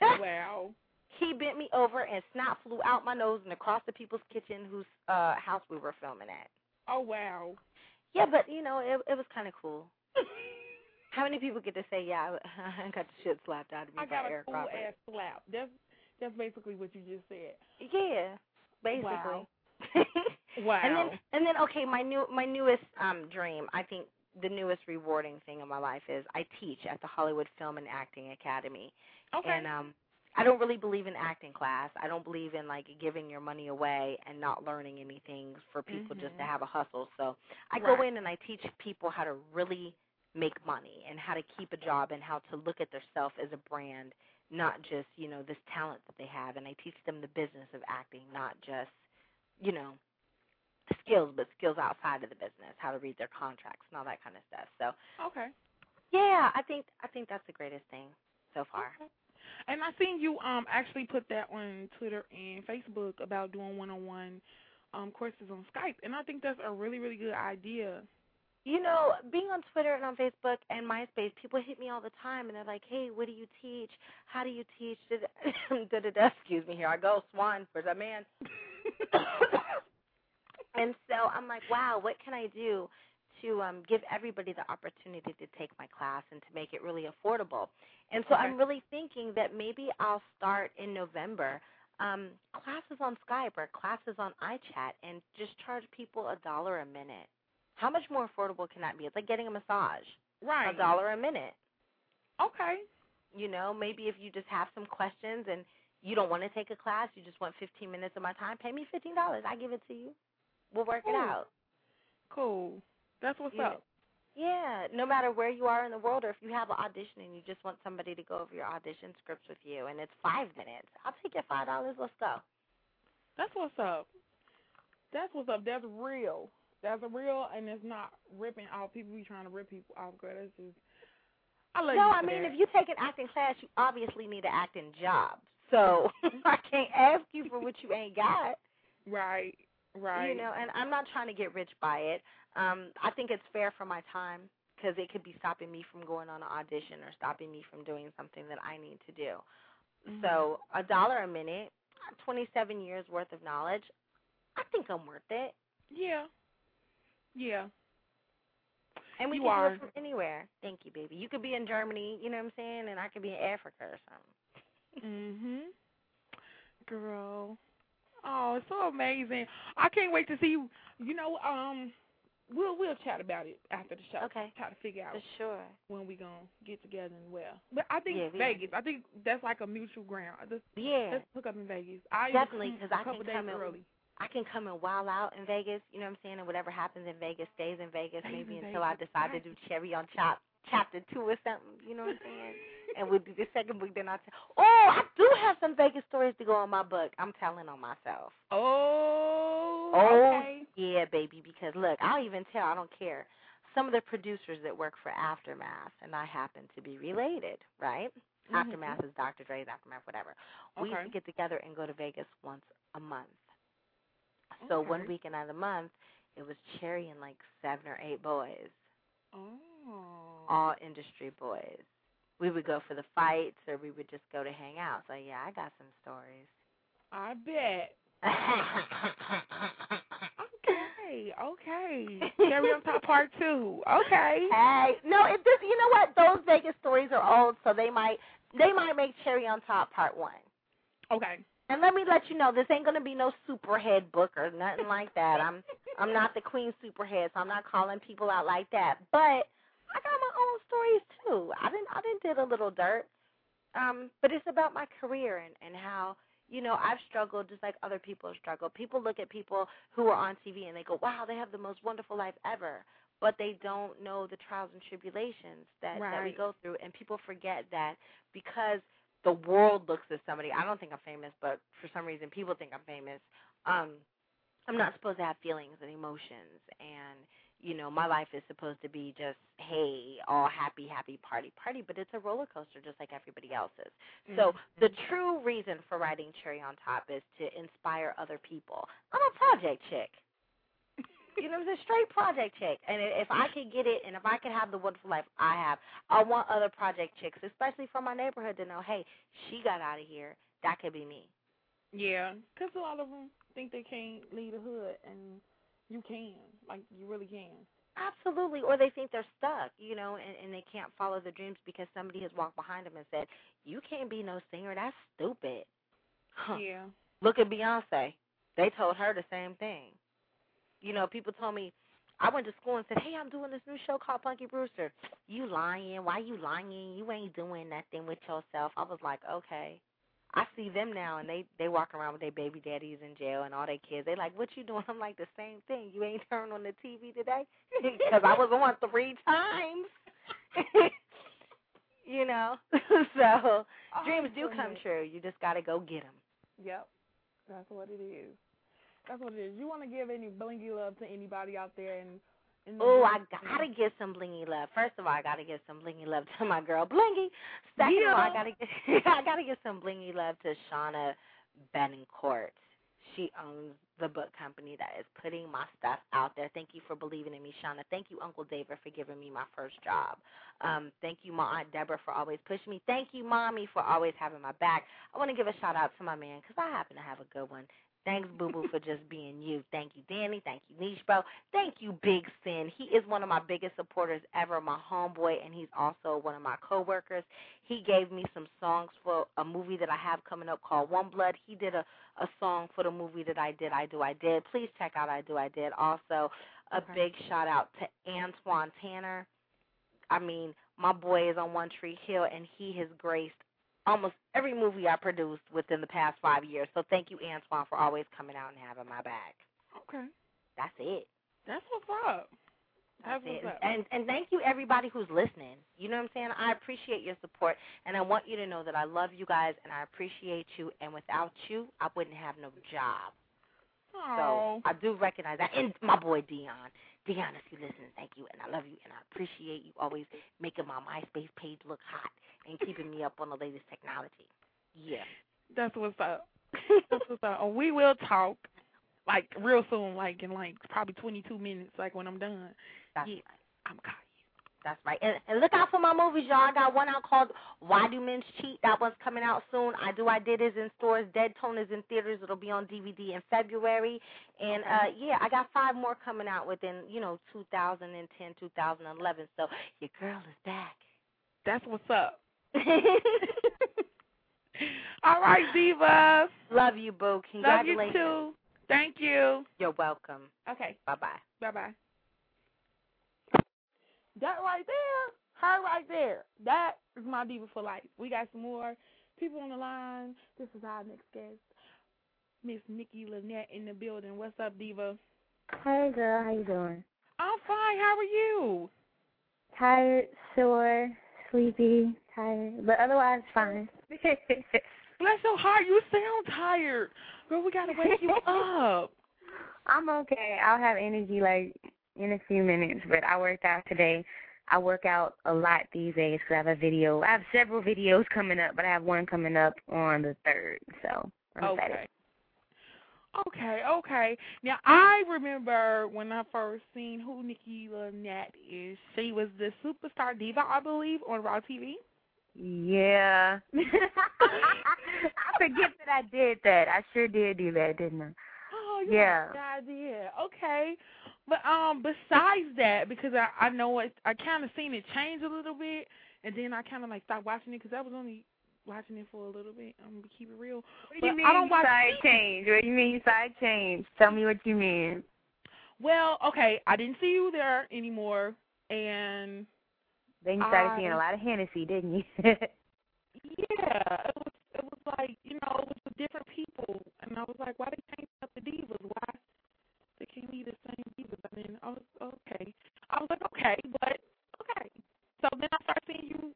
wow.
He bent me over and snot flew out my nose and across the people's kitchen whose uh house we were filming at.
Oh wow.
Yeah, but you know, it it was kind of cool. How many people get to say, "Yeah, I got the shit slapped out of me
I
by
got a cool
Roberts"?
ass slap. That's that's basically what you just said.
Yeah, basically.
Wow. wow.
And then and then okay, my new my newest um dream, I think the newest rewarding thing in my life is I teach at the Hollywood Film and Acting Academy.
Okay.
And um I don't really believe in acting class. I don't believe in like giving your money away and not learning anything for people just to
Mhm.
have a hustle. So I go in and I teach people how to really make money and how to keep a job and how to look at themselves as a brand, not just, you know, this talent that they have. And I teach them the business of acting, not just, you know, skills, but skills outside of the business, how to read their contracts and all that kind of stuff. So
Okay.
yeah, I think I think that's the greatest thing so far.
And I seen you um actually put that on Twitter and Facebook about doing one on one um courses on Skype and I think that's a really, really good idea.
You know, being on Twitter and on Facebook and MySpace, people hit me all the time and they're like, "Hey, what do you teach? How do you teach?" Da da da. Excuse me, here I go, Swan. Where's that man? and so I'm like, "Wow, what can I do to um, give everybody the opportunity to take my class and to make it really affordable. And so
Okay.
I'm really thinking that maybe I'll start in November um, classes on Skype or classes on iChat and just charge people a dollar a minute. How much more affordable can that be? It's like getting a massage.
Right.
A dollar a minute.
Okay.
You know, maybe if you just have some questions and you don't want to take a class, you just want 15 minutes of my time, pay me $15. I give it to you. We'll work it out.
Cool. That's what's
Yeah.
up.
Yeah, no matter where you are in the world, or if you have an audition and you just want somebody to go over your audition scripts with you, and it's five minutes, I'll take your five dollars. Let's go.
That's what's up. That's what's up. That's real. That's a real, and it's not ripping off people. We trying to rip people off, girl. That's just. I love
no, I mean,
that.
if you take an acting class, you obviously need an acting job. So I can't ask you for what you ain't got.
Right. Right.
You know, and I'm not trying to get rich by it. Um, I think it's fair for my time because it could be stopping me from going on an audition or stopping me from doing something that I need to do.
Mhm.
So a dollar a minute, 27 years worth of knowledge. I think I'm worth it.
Yeah. Yeah.
And we
You
can
are.
do it from anywhere. Thank you, baby. You could be in Germany, you know what I'm saying, and I could be in Africa or something.
Mhm. Girl. Oh, it's so amazing. I can't wait to see you. You know, um, we'll we'll chat about it after the show.
Okay.
Try to figure out
For sure.
when we gonna get together and where. But I think
Yeah,
Vegas. I think that's like a mutual ground. Let's,
Yeah.
let's hook up in Vegas. I
Definitely,
because
I can come in
early.
I can come and wild out in Vegas, you know what I'm saying, and whatever happens in Vegas stays in Vegas,
Stays
maybe
in
until I decide to do Cherry on Top chapter two or something, you know what I'm saying? and we'll do the second book, then I'll tell Oh, I do have some Vegas stories to go in my book. I'm telling on myself.
Oh.
Oh
Okay.
yeah, baby, because look, I'll even tell, I don't care. Some of the producers that work for Aftermath and I happen to be related, right?
Mhm.
Aftermath is Dr. Dre's Aftermath, whatever. We used to get together and go to Vegas once a month. So one weekend out of the month, it was Cherie and like seven or eight boys,
Oh.
all industry boys. We would go for the fights, or we would just go to hang out. So yeah, I got some stories.
I bet. Okay. Okay. Cherry on top part two. Okay.
Hey, no, if this, you know what? Those Vegas stories are old, so they might they might make Cherry on Top Part One.
Okay.
And let me let you know, this ain't gonna be no superhead book or nothing like that. I'm I'm not the queen superhead, so I'm not calling people out like that. But I got my own stories too. I didn't I didn't did a little dirt. Um, but it's about my career and and how you know I've struggled just like other people have struggled. People look at people who are on TV and they go, "Wow, they have the most wonderful life ever," but they don't know the trials and tribulations that that we go through. And people forget that because the world looks at somebody. I don't think I'm famous, but for some reason people think I'm famous. Um, I'm not supposed to have feelings and emotions and you know, my life is supposed to be just, hey, all happy, happy, party, party, but it's a roller coaster just like everybody else's. So the true reason for writing Cherry on Top is to inspire other people. I'm a project chick. You know, I'm a straight project chick, and if I could get it, and if I could have the wonderful life I have, I want other project chicks, especially from my neighborhood, to know, hey, she got out of here. That could be me.
Yeah, 'cause a lot of them think they can't leave the hood, and you can. Like you really can.
Absolutely, or they think they're stuck, you know, and, and they can't follow their dreams because somebody has walked behind them and said, "You can't be no singer. That's stupid." Huh.
Yeah.
Look at Beyonce. They told her the same thing. You know, people told me I went to school and said, "Hey, I'm doing this new show called Punky Brewster." You lying? Why you lying? You ain't doing nothing with yourself. I was like, okay. I see them now, and they they walk around with their baby daddies in jail and all their kids. They like, what you doing? I'm like, the same thing. You ain't turned on the TV today because I was on three times. you know, so
Oh,
dreams do come true. You just got to go get them.
Yep. That's what it is. That's what it is. You want to give any blingy love to anybody out there and. and
Oh, I gotta give some blingy love. First of all, I gotta give some blingy love to my girl Blingy. Second of all, I gotta give, I gotta give some blingy love to Shauna Benincourt. She owns the book company that is putting my stuff out there. Thank you for believing in me, Shauna. Thank you, Uncle David, for giving me my first job. Um, thank you, my aunt Deborah, for always pushing me. Thank you, mommy, for always having my back. I want to give a shout out to my man because I happen to have a good one. Thanks, Boo Boo, for just being you. Thank you, Danny. Thank you, Niche Bro. Thank you, Big Sin. He is one of my biggest supporters ever, my homeboy, and he's also one of my coworkers. He gave me some songs for a movie that I have coming up called One Blood. He did a, a song for the movie that I did, I Do, I Did. Please check out I Do, I Did. Also, a
Okay.
big shout out to Antwon Tanner. I mean, my boy is on One Tree Hill, and he has graced almost every movie I produced within the past five years. So thank you, Antwon, for always coming out and having my back.
Okay.
That's it.
That's what's up. That's
That's
what's
it.
up.
And and thank you everybody who's listening. You know what I'm saying? I appreciate your support and I want you to know that I love you guys and I appreciate you and without you I wouldn't have no job.
Oh.
So I do recognize that. And my boy Dion. Dion, if you listen, thank you and I love you and I appreciate you always making my MySpace page look hot and keeping me up on the latest technology. Yeah.
That's what's up. That's what's up. And we will talk like real soon, like in like probably 22 minutes, like when I'm done.
That's
yeah,
right.
I'm got
That's right. And, and look out for my movies, y'all. I got one out called Why Do Men Cheat? That one's coming out soon. I Do I Did is in stores. Dead Tone is in theaters. It'll be on DVD in February. And uh yeah, I got five more coming out within, you know, 2010, 2011. So your girl is back.
That's what's up. All right, divas.
Love you, boo.
Love you too. Thank you.
You're welcome.
Okay.
Bye bye.
Bye bye. That right there, her right there, that is my diva for life. We got some more people on the line. This is our next guest, Miss Nikki Lynette in the building. What's up, diva?
Hey girl, how you doing?
I'm fine. How are you?
Tired, sore, sleepy, tired, but otherwise fine.
Bless your heart. You sound tired, girl. We gotta wake you up.
I'm okay. I'll have energy like in a few minutes, but I worked out today. I work out a lot these days because I have a video. I have several videos coming up, but I have one coming up on the third, so I'm excited.
Okay. Okay, okay. Now I remember when I first seen who Nikki Lynette is. She was the superstar diva, I believe, on Raw TV.
Yeah. I forget that I did that. I sure did do that, didn't I?
Oh, you
Yeah.
I did. Okay. But um besides that because I I know it I kind of seen it change a little bit and then I kind of like stopped watching it cuz I was only watching it for a little bit. I'm to keep it real.
What do
But
you mean
I don't watch
side
TV.
change? What do you mean side change? Tell me what you mean.
Well, okay, I didn't see you there anymore and
Then you started
I-
seeing a lot of Hennessy, didn't you?
Yeah, it was it was like you know it was different people, and I was like, why did they change up the divas? Why can't be the same divas? I mean, I was okay. I was like, okay, but okay. So then I started seeing you.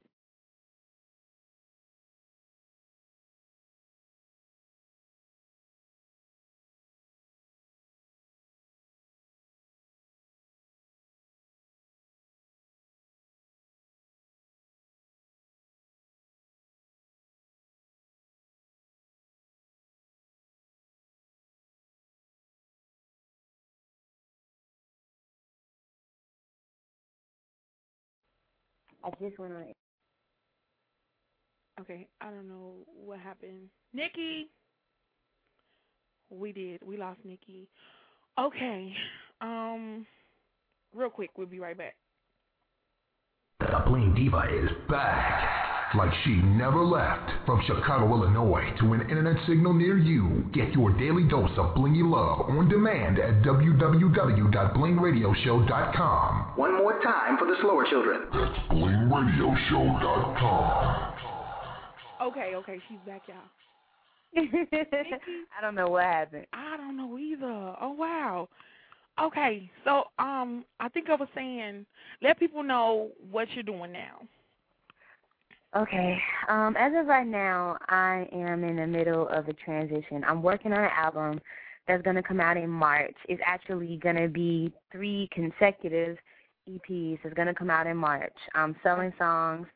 I just went on.
Okay, I don't know what happened. Nikki, we did. We lost Nikki. Okay, um, real quick, we'll be right back.
The Bling Diva is back. Like she never left. From Chicago, Illinois to an internet signal near you. Get your daily dose of blingy love on demand at www.blingradioshow.com.
One more time for the slower children.
That's blingradioshow.com.
Okay, okay, she's back, y'all.
I don't know what happened.
I don't know either. Oh wow. Okay, so um, I think I was saying, let people know what you're doing now.
Okay. Um, as of right now, I am in the middle of a transition. I'm working on an album that's going to come out in March. It's actually going to be three consecutive EPs. It's going to come out in March. I'm selling songs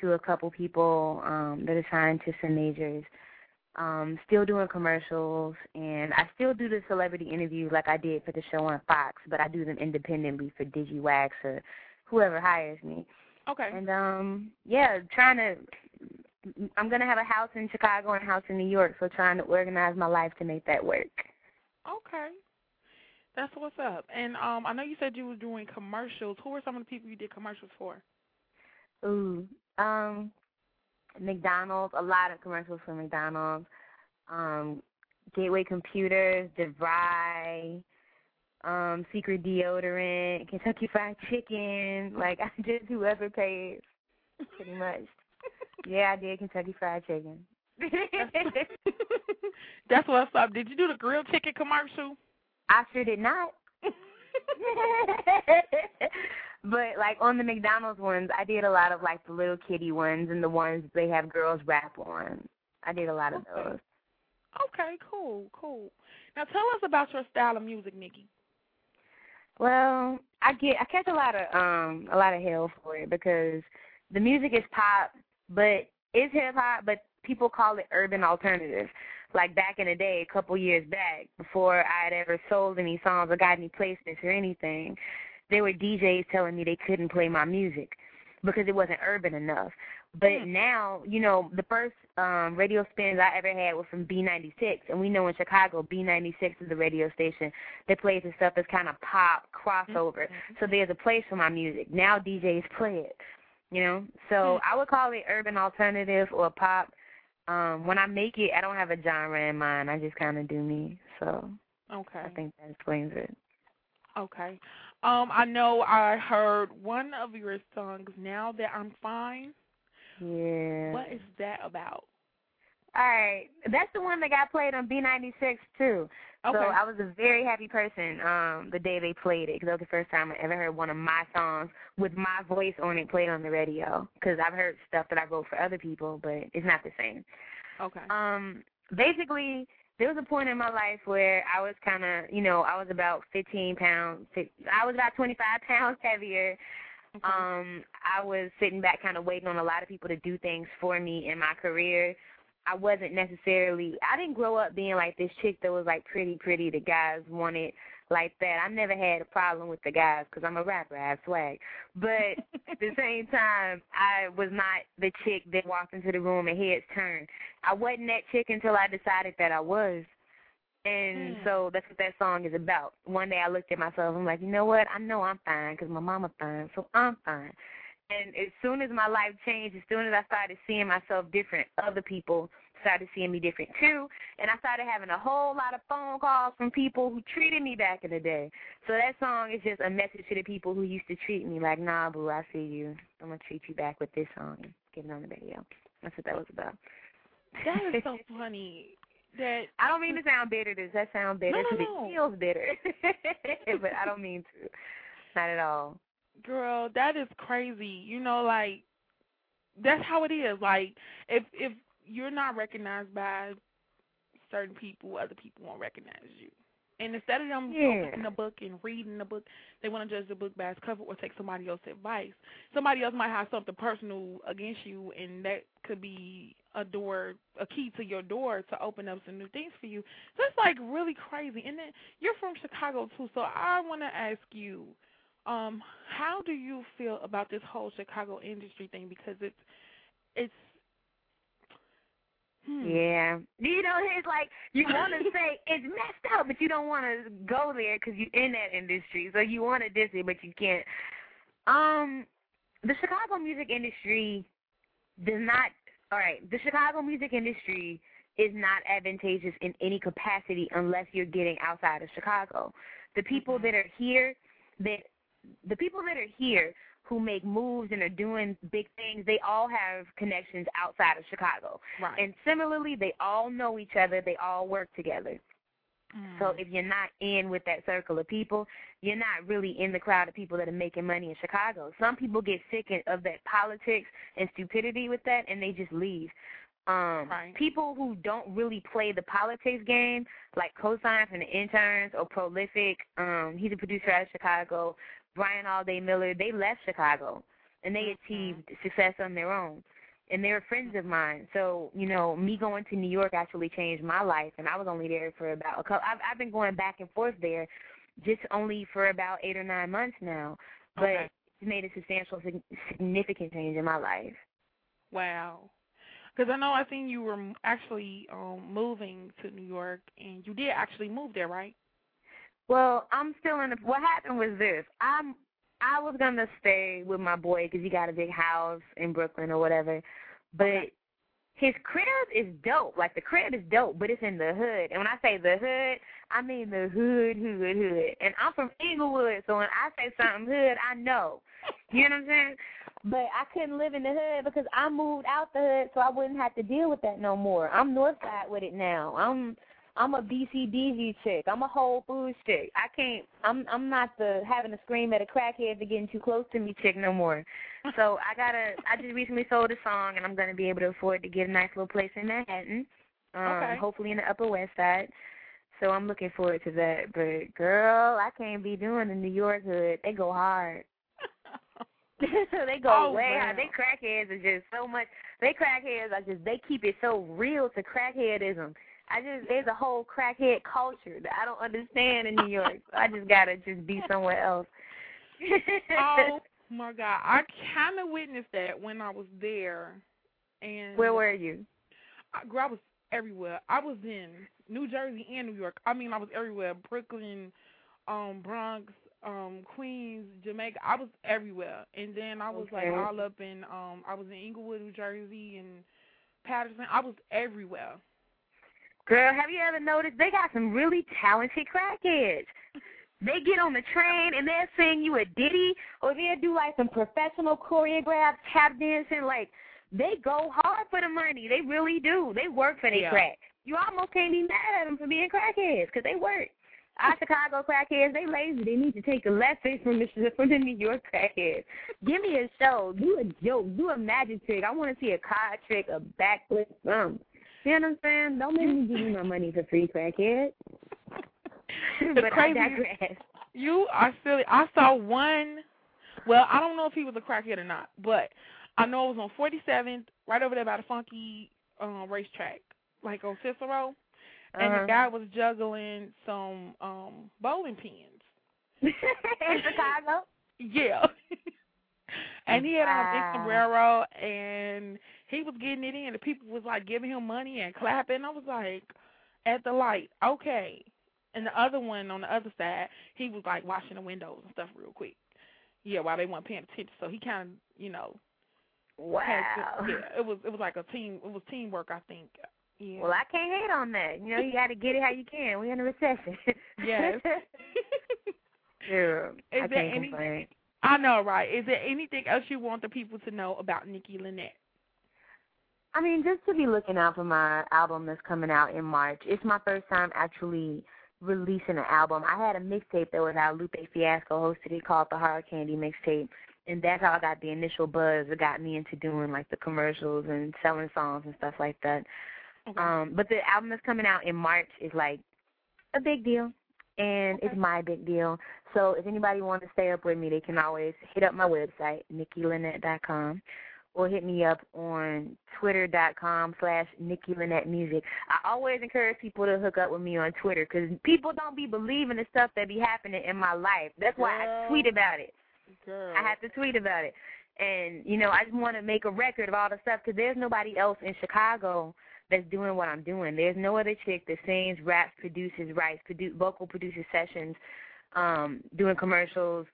to a couple people um, that are to some majors. Um, still doing commercials, and I still do the celebrity interviews like I did for the show on Fox, but I do them independently for DigiWax or whoever hires me.
Okay.
And um yeah, trying to I'm gonna have a house in Chicago and a house in New York, so trying to organize my life to make that work.
Okay. That's what's up. And um, I know you said you were doing commercials. Who were some of the people you did commercials for?
Ooh, um, McDonald's. A lot of commercials for McDonald's. Um, Gateway Computers, DeVry, um, Secret Deodorant, Kentucky Fried Chicken. Like I just whoever pays, pretty much. yeah, I did Kentucky Fried Chicken.
That's what's up. Did you do the grilled chicken commercial?
I sure did not. but like on the McDonald's ones, I did a lot of like the little kitty ones and the ones they have girls rap on. I did a lot of
Okay.
those.
Okay, cool, cool. Now tell us about your style of music, Nikki.
Well, I get I catch a lot of um a lot of hell for it because the music is pop, but it's hip hop, but people call it urban alternative. Like back in the day, a couple years back, before I had ever sold any songs or got any placements or anything, there were DJs telling me they couldn't play my music because it wasn't urban enough. But now, you know, the first um radio spins I ever had were from B96, and we know in Chicago, B96 is the radio station that plays the stuff that's kind of pop crossover. So there's a place for my music. Now DJs play it, you know. So I would call it urban alternative or pop. Um, when I make it, I don't have a genre in mind. I just kind of do me. So
Okay.
I think that explains it.
Okay. Um, I know I heard one of your songs, Now That I'm Fine.
Yeah.
What is that about?
All right, that's the one that got played on B96 too.
Okay.
So I was a very happy person um the day they played it because that was the first time I ever heard one of my songs with my voice on it played on the radio. Because I've heard stuff that I wrote for other people, but it's not the same.
Okay.
Um, basically, there was a point in my life where I was kind of, you know, I was about 15 pounds. I was about 25 pounds heavier. Um, I was sitting back, kind of waiting on a lot of people to do things for me in my career. I wasn't necessarily. I didn't grow up being like this chick that was like pretty, pretty. The guys wanted like that. I never had a problem with the guys because I'm a rapper. I have swag. But at the same time, I was not the chick that walked into the room and heads turned. I wasn't that chick until I decided that I was. And
Hmm.
so that's what that song is about. One day I looked at myself. And I'm like, you know what? I know I'm fine because my mama fine, so I'm fine. And as soon as my life changed, as soon as I started seeing myself different, other people started seeing me different too. And I started having a whole lot of phone calls from people who treated me back in the day. So that song is just a message to the people who used to treat me like, nah, boo, I see you. I'm going to treat you back with this song and get it on the radio. That's what that was about.
That is so funny. That
I don't mean to sound bitter. Does that sound bitter?
No, no, no.
it feels bitter. but I don't mean to. Not at all.
girl, that is crazy. You know, like that's how it is. Like if if you're not recognized by certain people, other people won't recognize you. And instead of them
Yeah.
opening the book and reading the book, they want to judge the book by its cover or take somebody else's advice. Somebody else might have something personal against you, and that could be a door, a key to your door to open up some new things for you. So it's like really crazy. And then you're from Chicago too, so I want to ask you, um, how do you feel about this whole Chicago industry thing? Because it's it's hmm.
Yeah. You know, it's like you want to say it's messed up, but you don't want to go there because you're in that industry. So you want to diss it, but you can't. Um, the Chicago music industry does not. All right, the Chicago music industry is not advantageous in any capacity unless you're getting outside of Chicago. The people mm-hmm. that are here, that the people that are here who make moves and are doing big things, they all have connections outside of Chicago.
Right.
And similarly, they all know each other. They all work together. So if you're not in with that circle of people, you're not really in the crowd of people that are making money in Chicago. Some people get sick of that politics and stupidity with that, and they just leave. Um, People who don't really play the politics game, like Cosign from the Interns or Prolific, um, he's a producer out of Chicago. Brian Alday Miller, they left Chicago and they achieved success on their own. And they were friends of mine. So, you know, me going to New York actually changed my life and I was only there for about a couple I've I've been going back and forth there just only for about 8 or 9 months now. But
Okay.
it's made a substantial significant change in my life.
Wow. Because I know I seen you were actually um moving to New York, and you did actually move there, right?
Well, I'm still in the. What happened was this. I'm. I was gonna stay with my boy because he got a big house in Brooklyn or whatever, but his crib is dope. Like the crib is dope, but it's in the hood. And when I say the hood, I mean the hood, hood, hood. And I'm from Englewood, so when I say something hood, I know. You know what I'm saying? But I couldn't live in the hood because I moved out the hood, so I wouldn't have to deal with that no more. I'm north side with it now. I'm I'm a BCBG chick. I'm a Whole Foods chick. I can't. I'm I'm not the having to scream at a crackhead for getting too close to me chick no more. So I gotta. I just recently sold a song, and I'm gonna be able to afford to get a nice little place in Manhattan. Um,
Okay.
Hopefully in the Upper West Side. So I'm looking forward to that. But girl, I can't be doing the New York hood. They go hard. they go
Oh,
way
wow.
hard. They crackheads are just so much. They crackheads are just. They keep it so real to crackheadism. I just there's a whole crackhead culture that I don't understand in New York. So I just gotta just be somewhere else.
oh my God, I kind of witnessed that when I was there. And
Where were you?
I, girl, I was everywhere. I was in New Jersey and New York. I mean, I was everywhere. Brooklyn, um, Bronx, um, Queens, Jamaica. I was everywhere. And then I was like all up in um I was in Englewood, New Jersey and Paterson. I was everywhere.
Girl, have you ever noticed they got some really talented crackheads? They get on the train and they'll sing you a ditty or they'll do like some professional choreographed tap dancing. Like they go hard for the money. They really do. They work for their
Yeah.
crack. You almost can't be mad at them for being crackheads because they work. Our Chicago crackheads, they lazy. They need to take a lesson from the from the New York crackheads. Give me a show. Do a joke. Do a magic trick. I want to see a card trick, a backflip, something. You know what I'm saying? Don't make me give you my money for free, crackhead. but I
crazy-
digress.
You are silly. I saw one. Well, I don't know if he was a crackhead or not, but I know it was on 47th, right over there by the funky um, racetrack, like on Cicero. And
Uh-huh.
the guy was juggling some um bowling pins.
In Chicago?
Yeah. and he had on a big sombrero and he was getting it in. The people was like giving him money and clapping. I was like, at the light, okay. And the other one on the other side, he was like washing the windows and stuff real quick. Yeah, while they weren't paying attention. So he kind of, you know,
Wow.
to- yeah, it was it was like a team. It was teamwork, I think. Yeah.
Well, I can't hate on that. You know, you got to get it how you can. We're in a recession.
Yes.
yeah.
Is
I
there
can't
any-
complain.
I know, right? Is there anything else you want the people to know about Nikki Lynette?
I mean, just to be looking out for my album that's coming out in March. It's my first time actually releasing an album. I had a mixtape that was out. Lupe Fiasco hosted it called the Hard Candy Mixtape. And that's how I got the initial buzz that got me into doing like the commercials and selling songs and stuff like that. Um, but the album that's coming out in March is like a big deal, and it's my big deal. So if anybody wants to stay up with me, they can always hit up my website, nikkilynette.com, or hit me up on twitter.com slash Nikki Lynette Music. I always encourage people to hook up with me on Twitter because people don't be believing the stuff that be happening in my life. That's why I tweet about it.
Girl.
I have to tweet about it. And, you know, I just want to make a record of all the stuff because there's nobody else in Chicago that's doing what I'm doing. There's no other chick that sings, raps, produces, writes, produ- vocal produces sessions, um, doing commercials,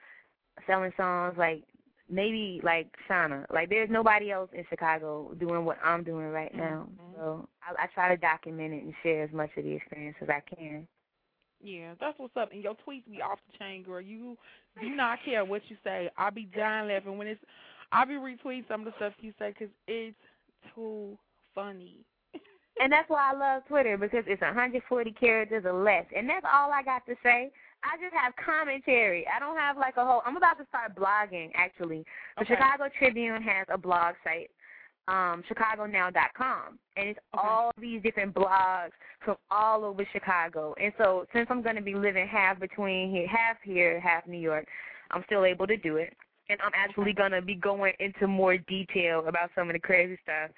selling songs, like maybe like Shauna. Like there's nobody else in Chicago doing what I'm doing right now. Mm-hmm. So I, I try to document it and share as much of the experience as I can.
Yeah, that's what's up. And your tweets be off the chain, girl. You do not care what you say. I be dying laughing when it's. I be retweeting some of the stuff you say 'cause it's too funny.
And that's why I love Twitter because it's 140 characters or less, and that's all I got to say. I just have commentary. I don't have like a whole. I'm about to start blogging actually. The
Okay.
Chicago Tribune has a blog site, um, ChicagoNow.com, and it's all these different blogs from all over Chicago. And so since I'm going to be living half between here, half here, half New York, I'm still able to do it. And I'm actually going to be going into more detail about some of the crazy stuff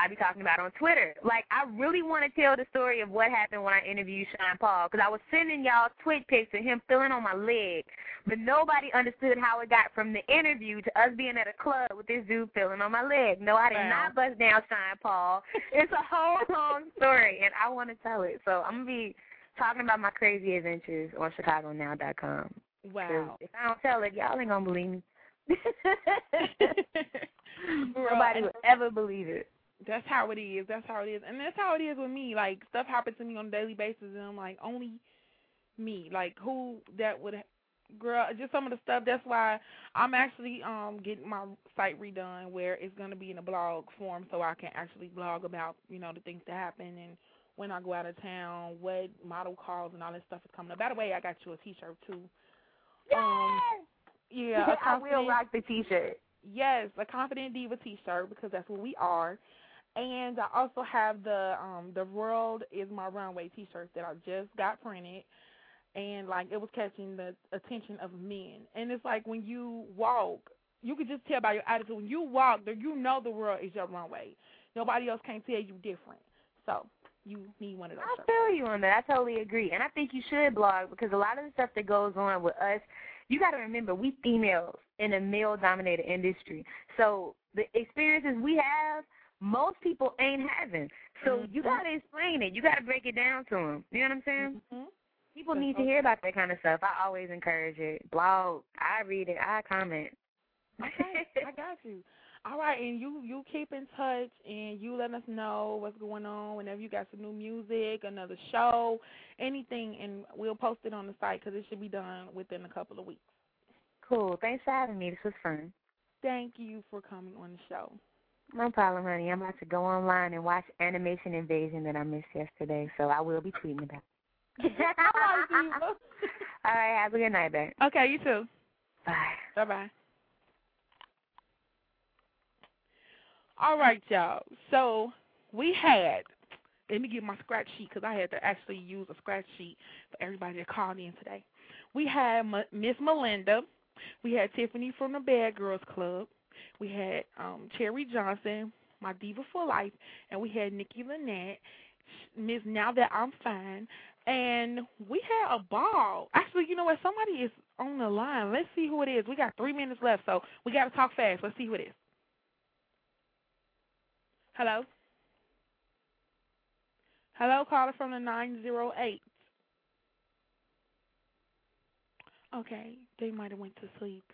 I be talking about on Twitter. Like, I really want to tell the story of what happened when I interviewed Sean Paul because I was sending y'all TwitPics of him feeling on my leg, but nobody understood how it got from the interview to us being at a club with this dude feeling on my leg. No, I did
Wow.
not bust down Sean Paul. It's a whole long story, and I want to tell it. So I'm gonna be talking about my crazy adventures on ChicagoNow.com.
Wow.
If I don't tell it, y'all ain't gonna believe me. Nobody would ever believe it.
That's how it is. That's how it is. And that's how it is with me. Like stuff happens to me on a daily basis and I'm like, only me. Like who that would girl just some of the stuff that's why I'm actually um getting my site redone where it's gonna be in a blog form so I can actually blog about, you know, the things that happen and when I go out of town, what model calls and all that stuff is coming up. By the way, I got you a t shirt too. Um yeah, a
I will rock the T-shirt.
Yes, a Confident Diva T-shirt because that's what we are. And I also have the um the World is My Runway T-shirt that I just got printed, and like it was catching the attention of men. And it's like when you walk, you can just tell by your attitude. When you walk, you know the world is your runway. Nobody else can tell you different. So you need one of those
I feel you on that. I totally agree. And I think you should blog because a lot of the stuff that goes on with us, you got to remember, we females in a male dominated industry. So the experiences we have, most people ain't having. So you got to explain it. You got to break it down to them. You know what I'm saying?
Mm-hmm.
People need to hear about that kind of stuff. I always encourage it. Blog. I read it. I comment.
Okay, I got you. All right, and you you keep in touch and you let us know what's going on whenever you got some new music, another show, anything, and we'll post it on the site because it should be done within a couple of weeks.
Cool. Thanks for having me. This was fun.
Thank you for coming on the show.
No problem, honey. I'm about to go online and watch Animation Invasion that I missed yesterday, so I will be tweeting about it. All right, have a good night, babe.
Okay, you too.
Bye.
Bye bye. All right, y'all. So we had. Let me get my scratch sheet because I had to actually use a scratch sheet for everybody that called in today. We had Miss Melinda. We had Tiffany from the Bad Girls Club. We had um Cherie Johnson, my diva for life, and we had Nikki Lynette, Miss Now That I'm Fine, and we had a ball. Actually, you know what? Somebody is on the line. Let's see who it is. We got three minutes left, so we got to talk fast. Let's see who it is. Hello. Hello, caller from the nine zero eight. Okay, they might have went to sleep.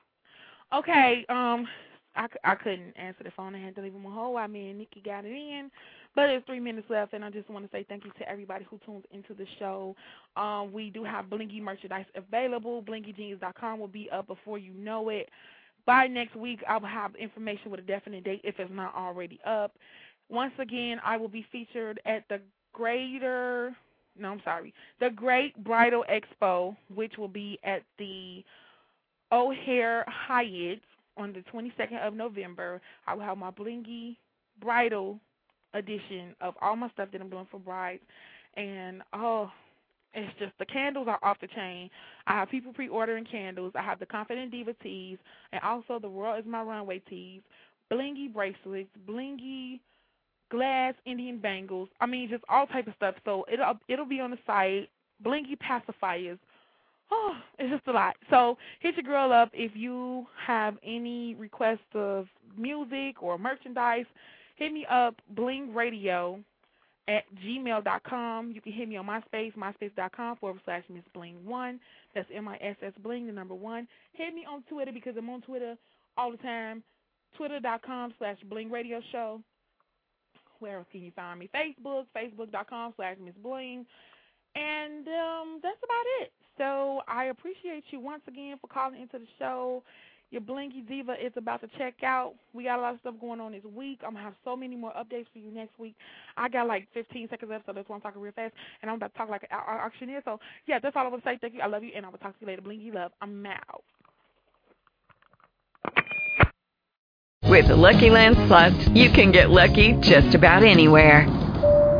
Okay, um, I, I couldn't answer the phone. I had to leave them a hold. I mean, Nikki got it in, but it's three minutes left, and I just want to say thank you to everybody who tunes into the show. Um, we do have Blingy merchandise available. BlingyJeans.com will be up before you know it. By next week, I will have information with a definite date if it's not already up. Once again, I will be featured at the Greater, no, I'm sorry, the Great Bridal Expo, which will be at the O'Hare Hyatt on the 22nd of November. I will have my blingy bridal edition of all my stuff that I'm doing for brides, and oh, it's just the candles are off the chain. I have people pre-ordering candles. I have the Confident Diva tees, and also the World Is My Runway tees, blingy bracelets, blingy glass Indian bangles. I mean, just all type of stuff. So it'll it'll be on the site. Blingy pacifiers. Oh, it's just a lot. So hit your girl up if you have any requests of music or merchandise. Hit me up, Bling Radio at gmail.com. You can hit me on MySpace, myspace.com forward slash Miss Bling one. That's M I S S Bling, the number one. Hit me on Twitter because I'm on Twitter all the time. Twitter.com slash Bling Radio Show. Where else can you find me? Facebook, Facebook.com slash Miss Bling. And um, that's about it. So I appreciate you once again for calling into the show. Your Blingy Diva is about to check out. We got a lot of stuff going on this week. I'm going to have so many more updates for you next week. I got like 15 seconds left, so that's why I'm talking real fast. And I'm about to talk like an au- au- auctioneer. So, yeah, that's all I want to say. Thank you. I love you, and I will talk to you later. Blingy love. I'm out.
With the Lucky Land Slots, you can get lucky just about anywhere.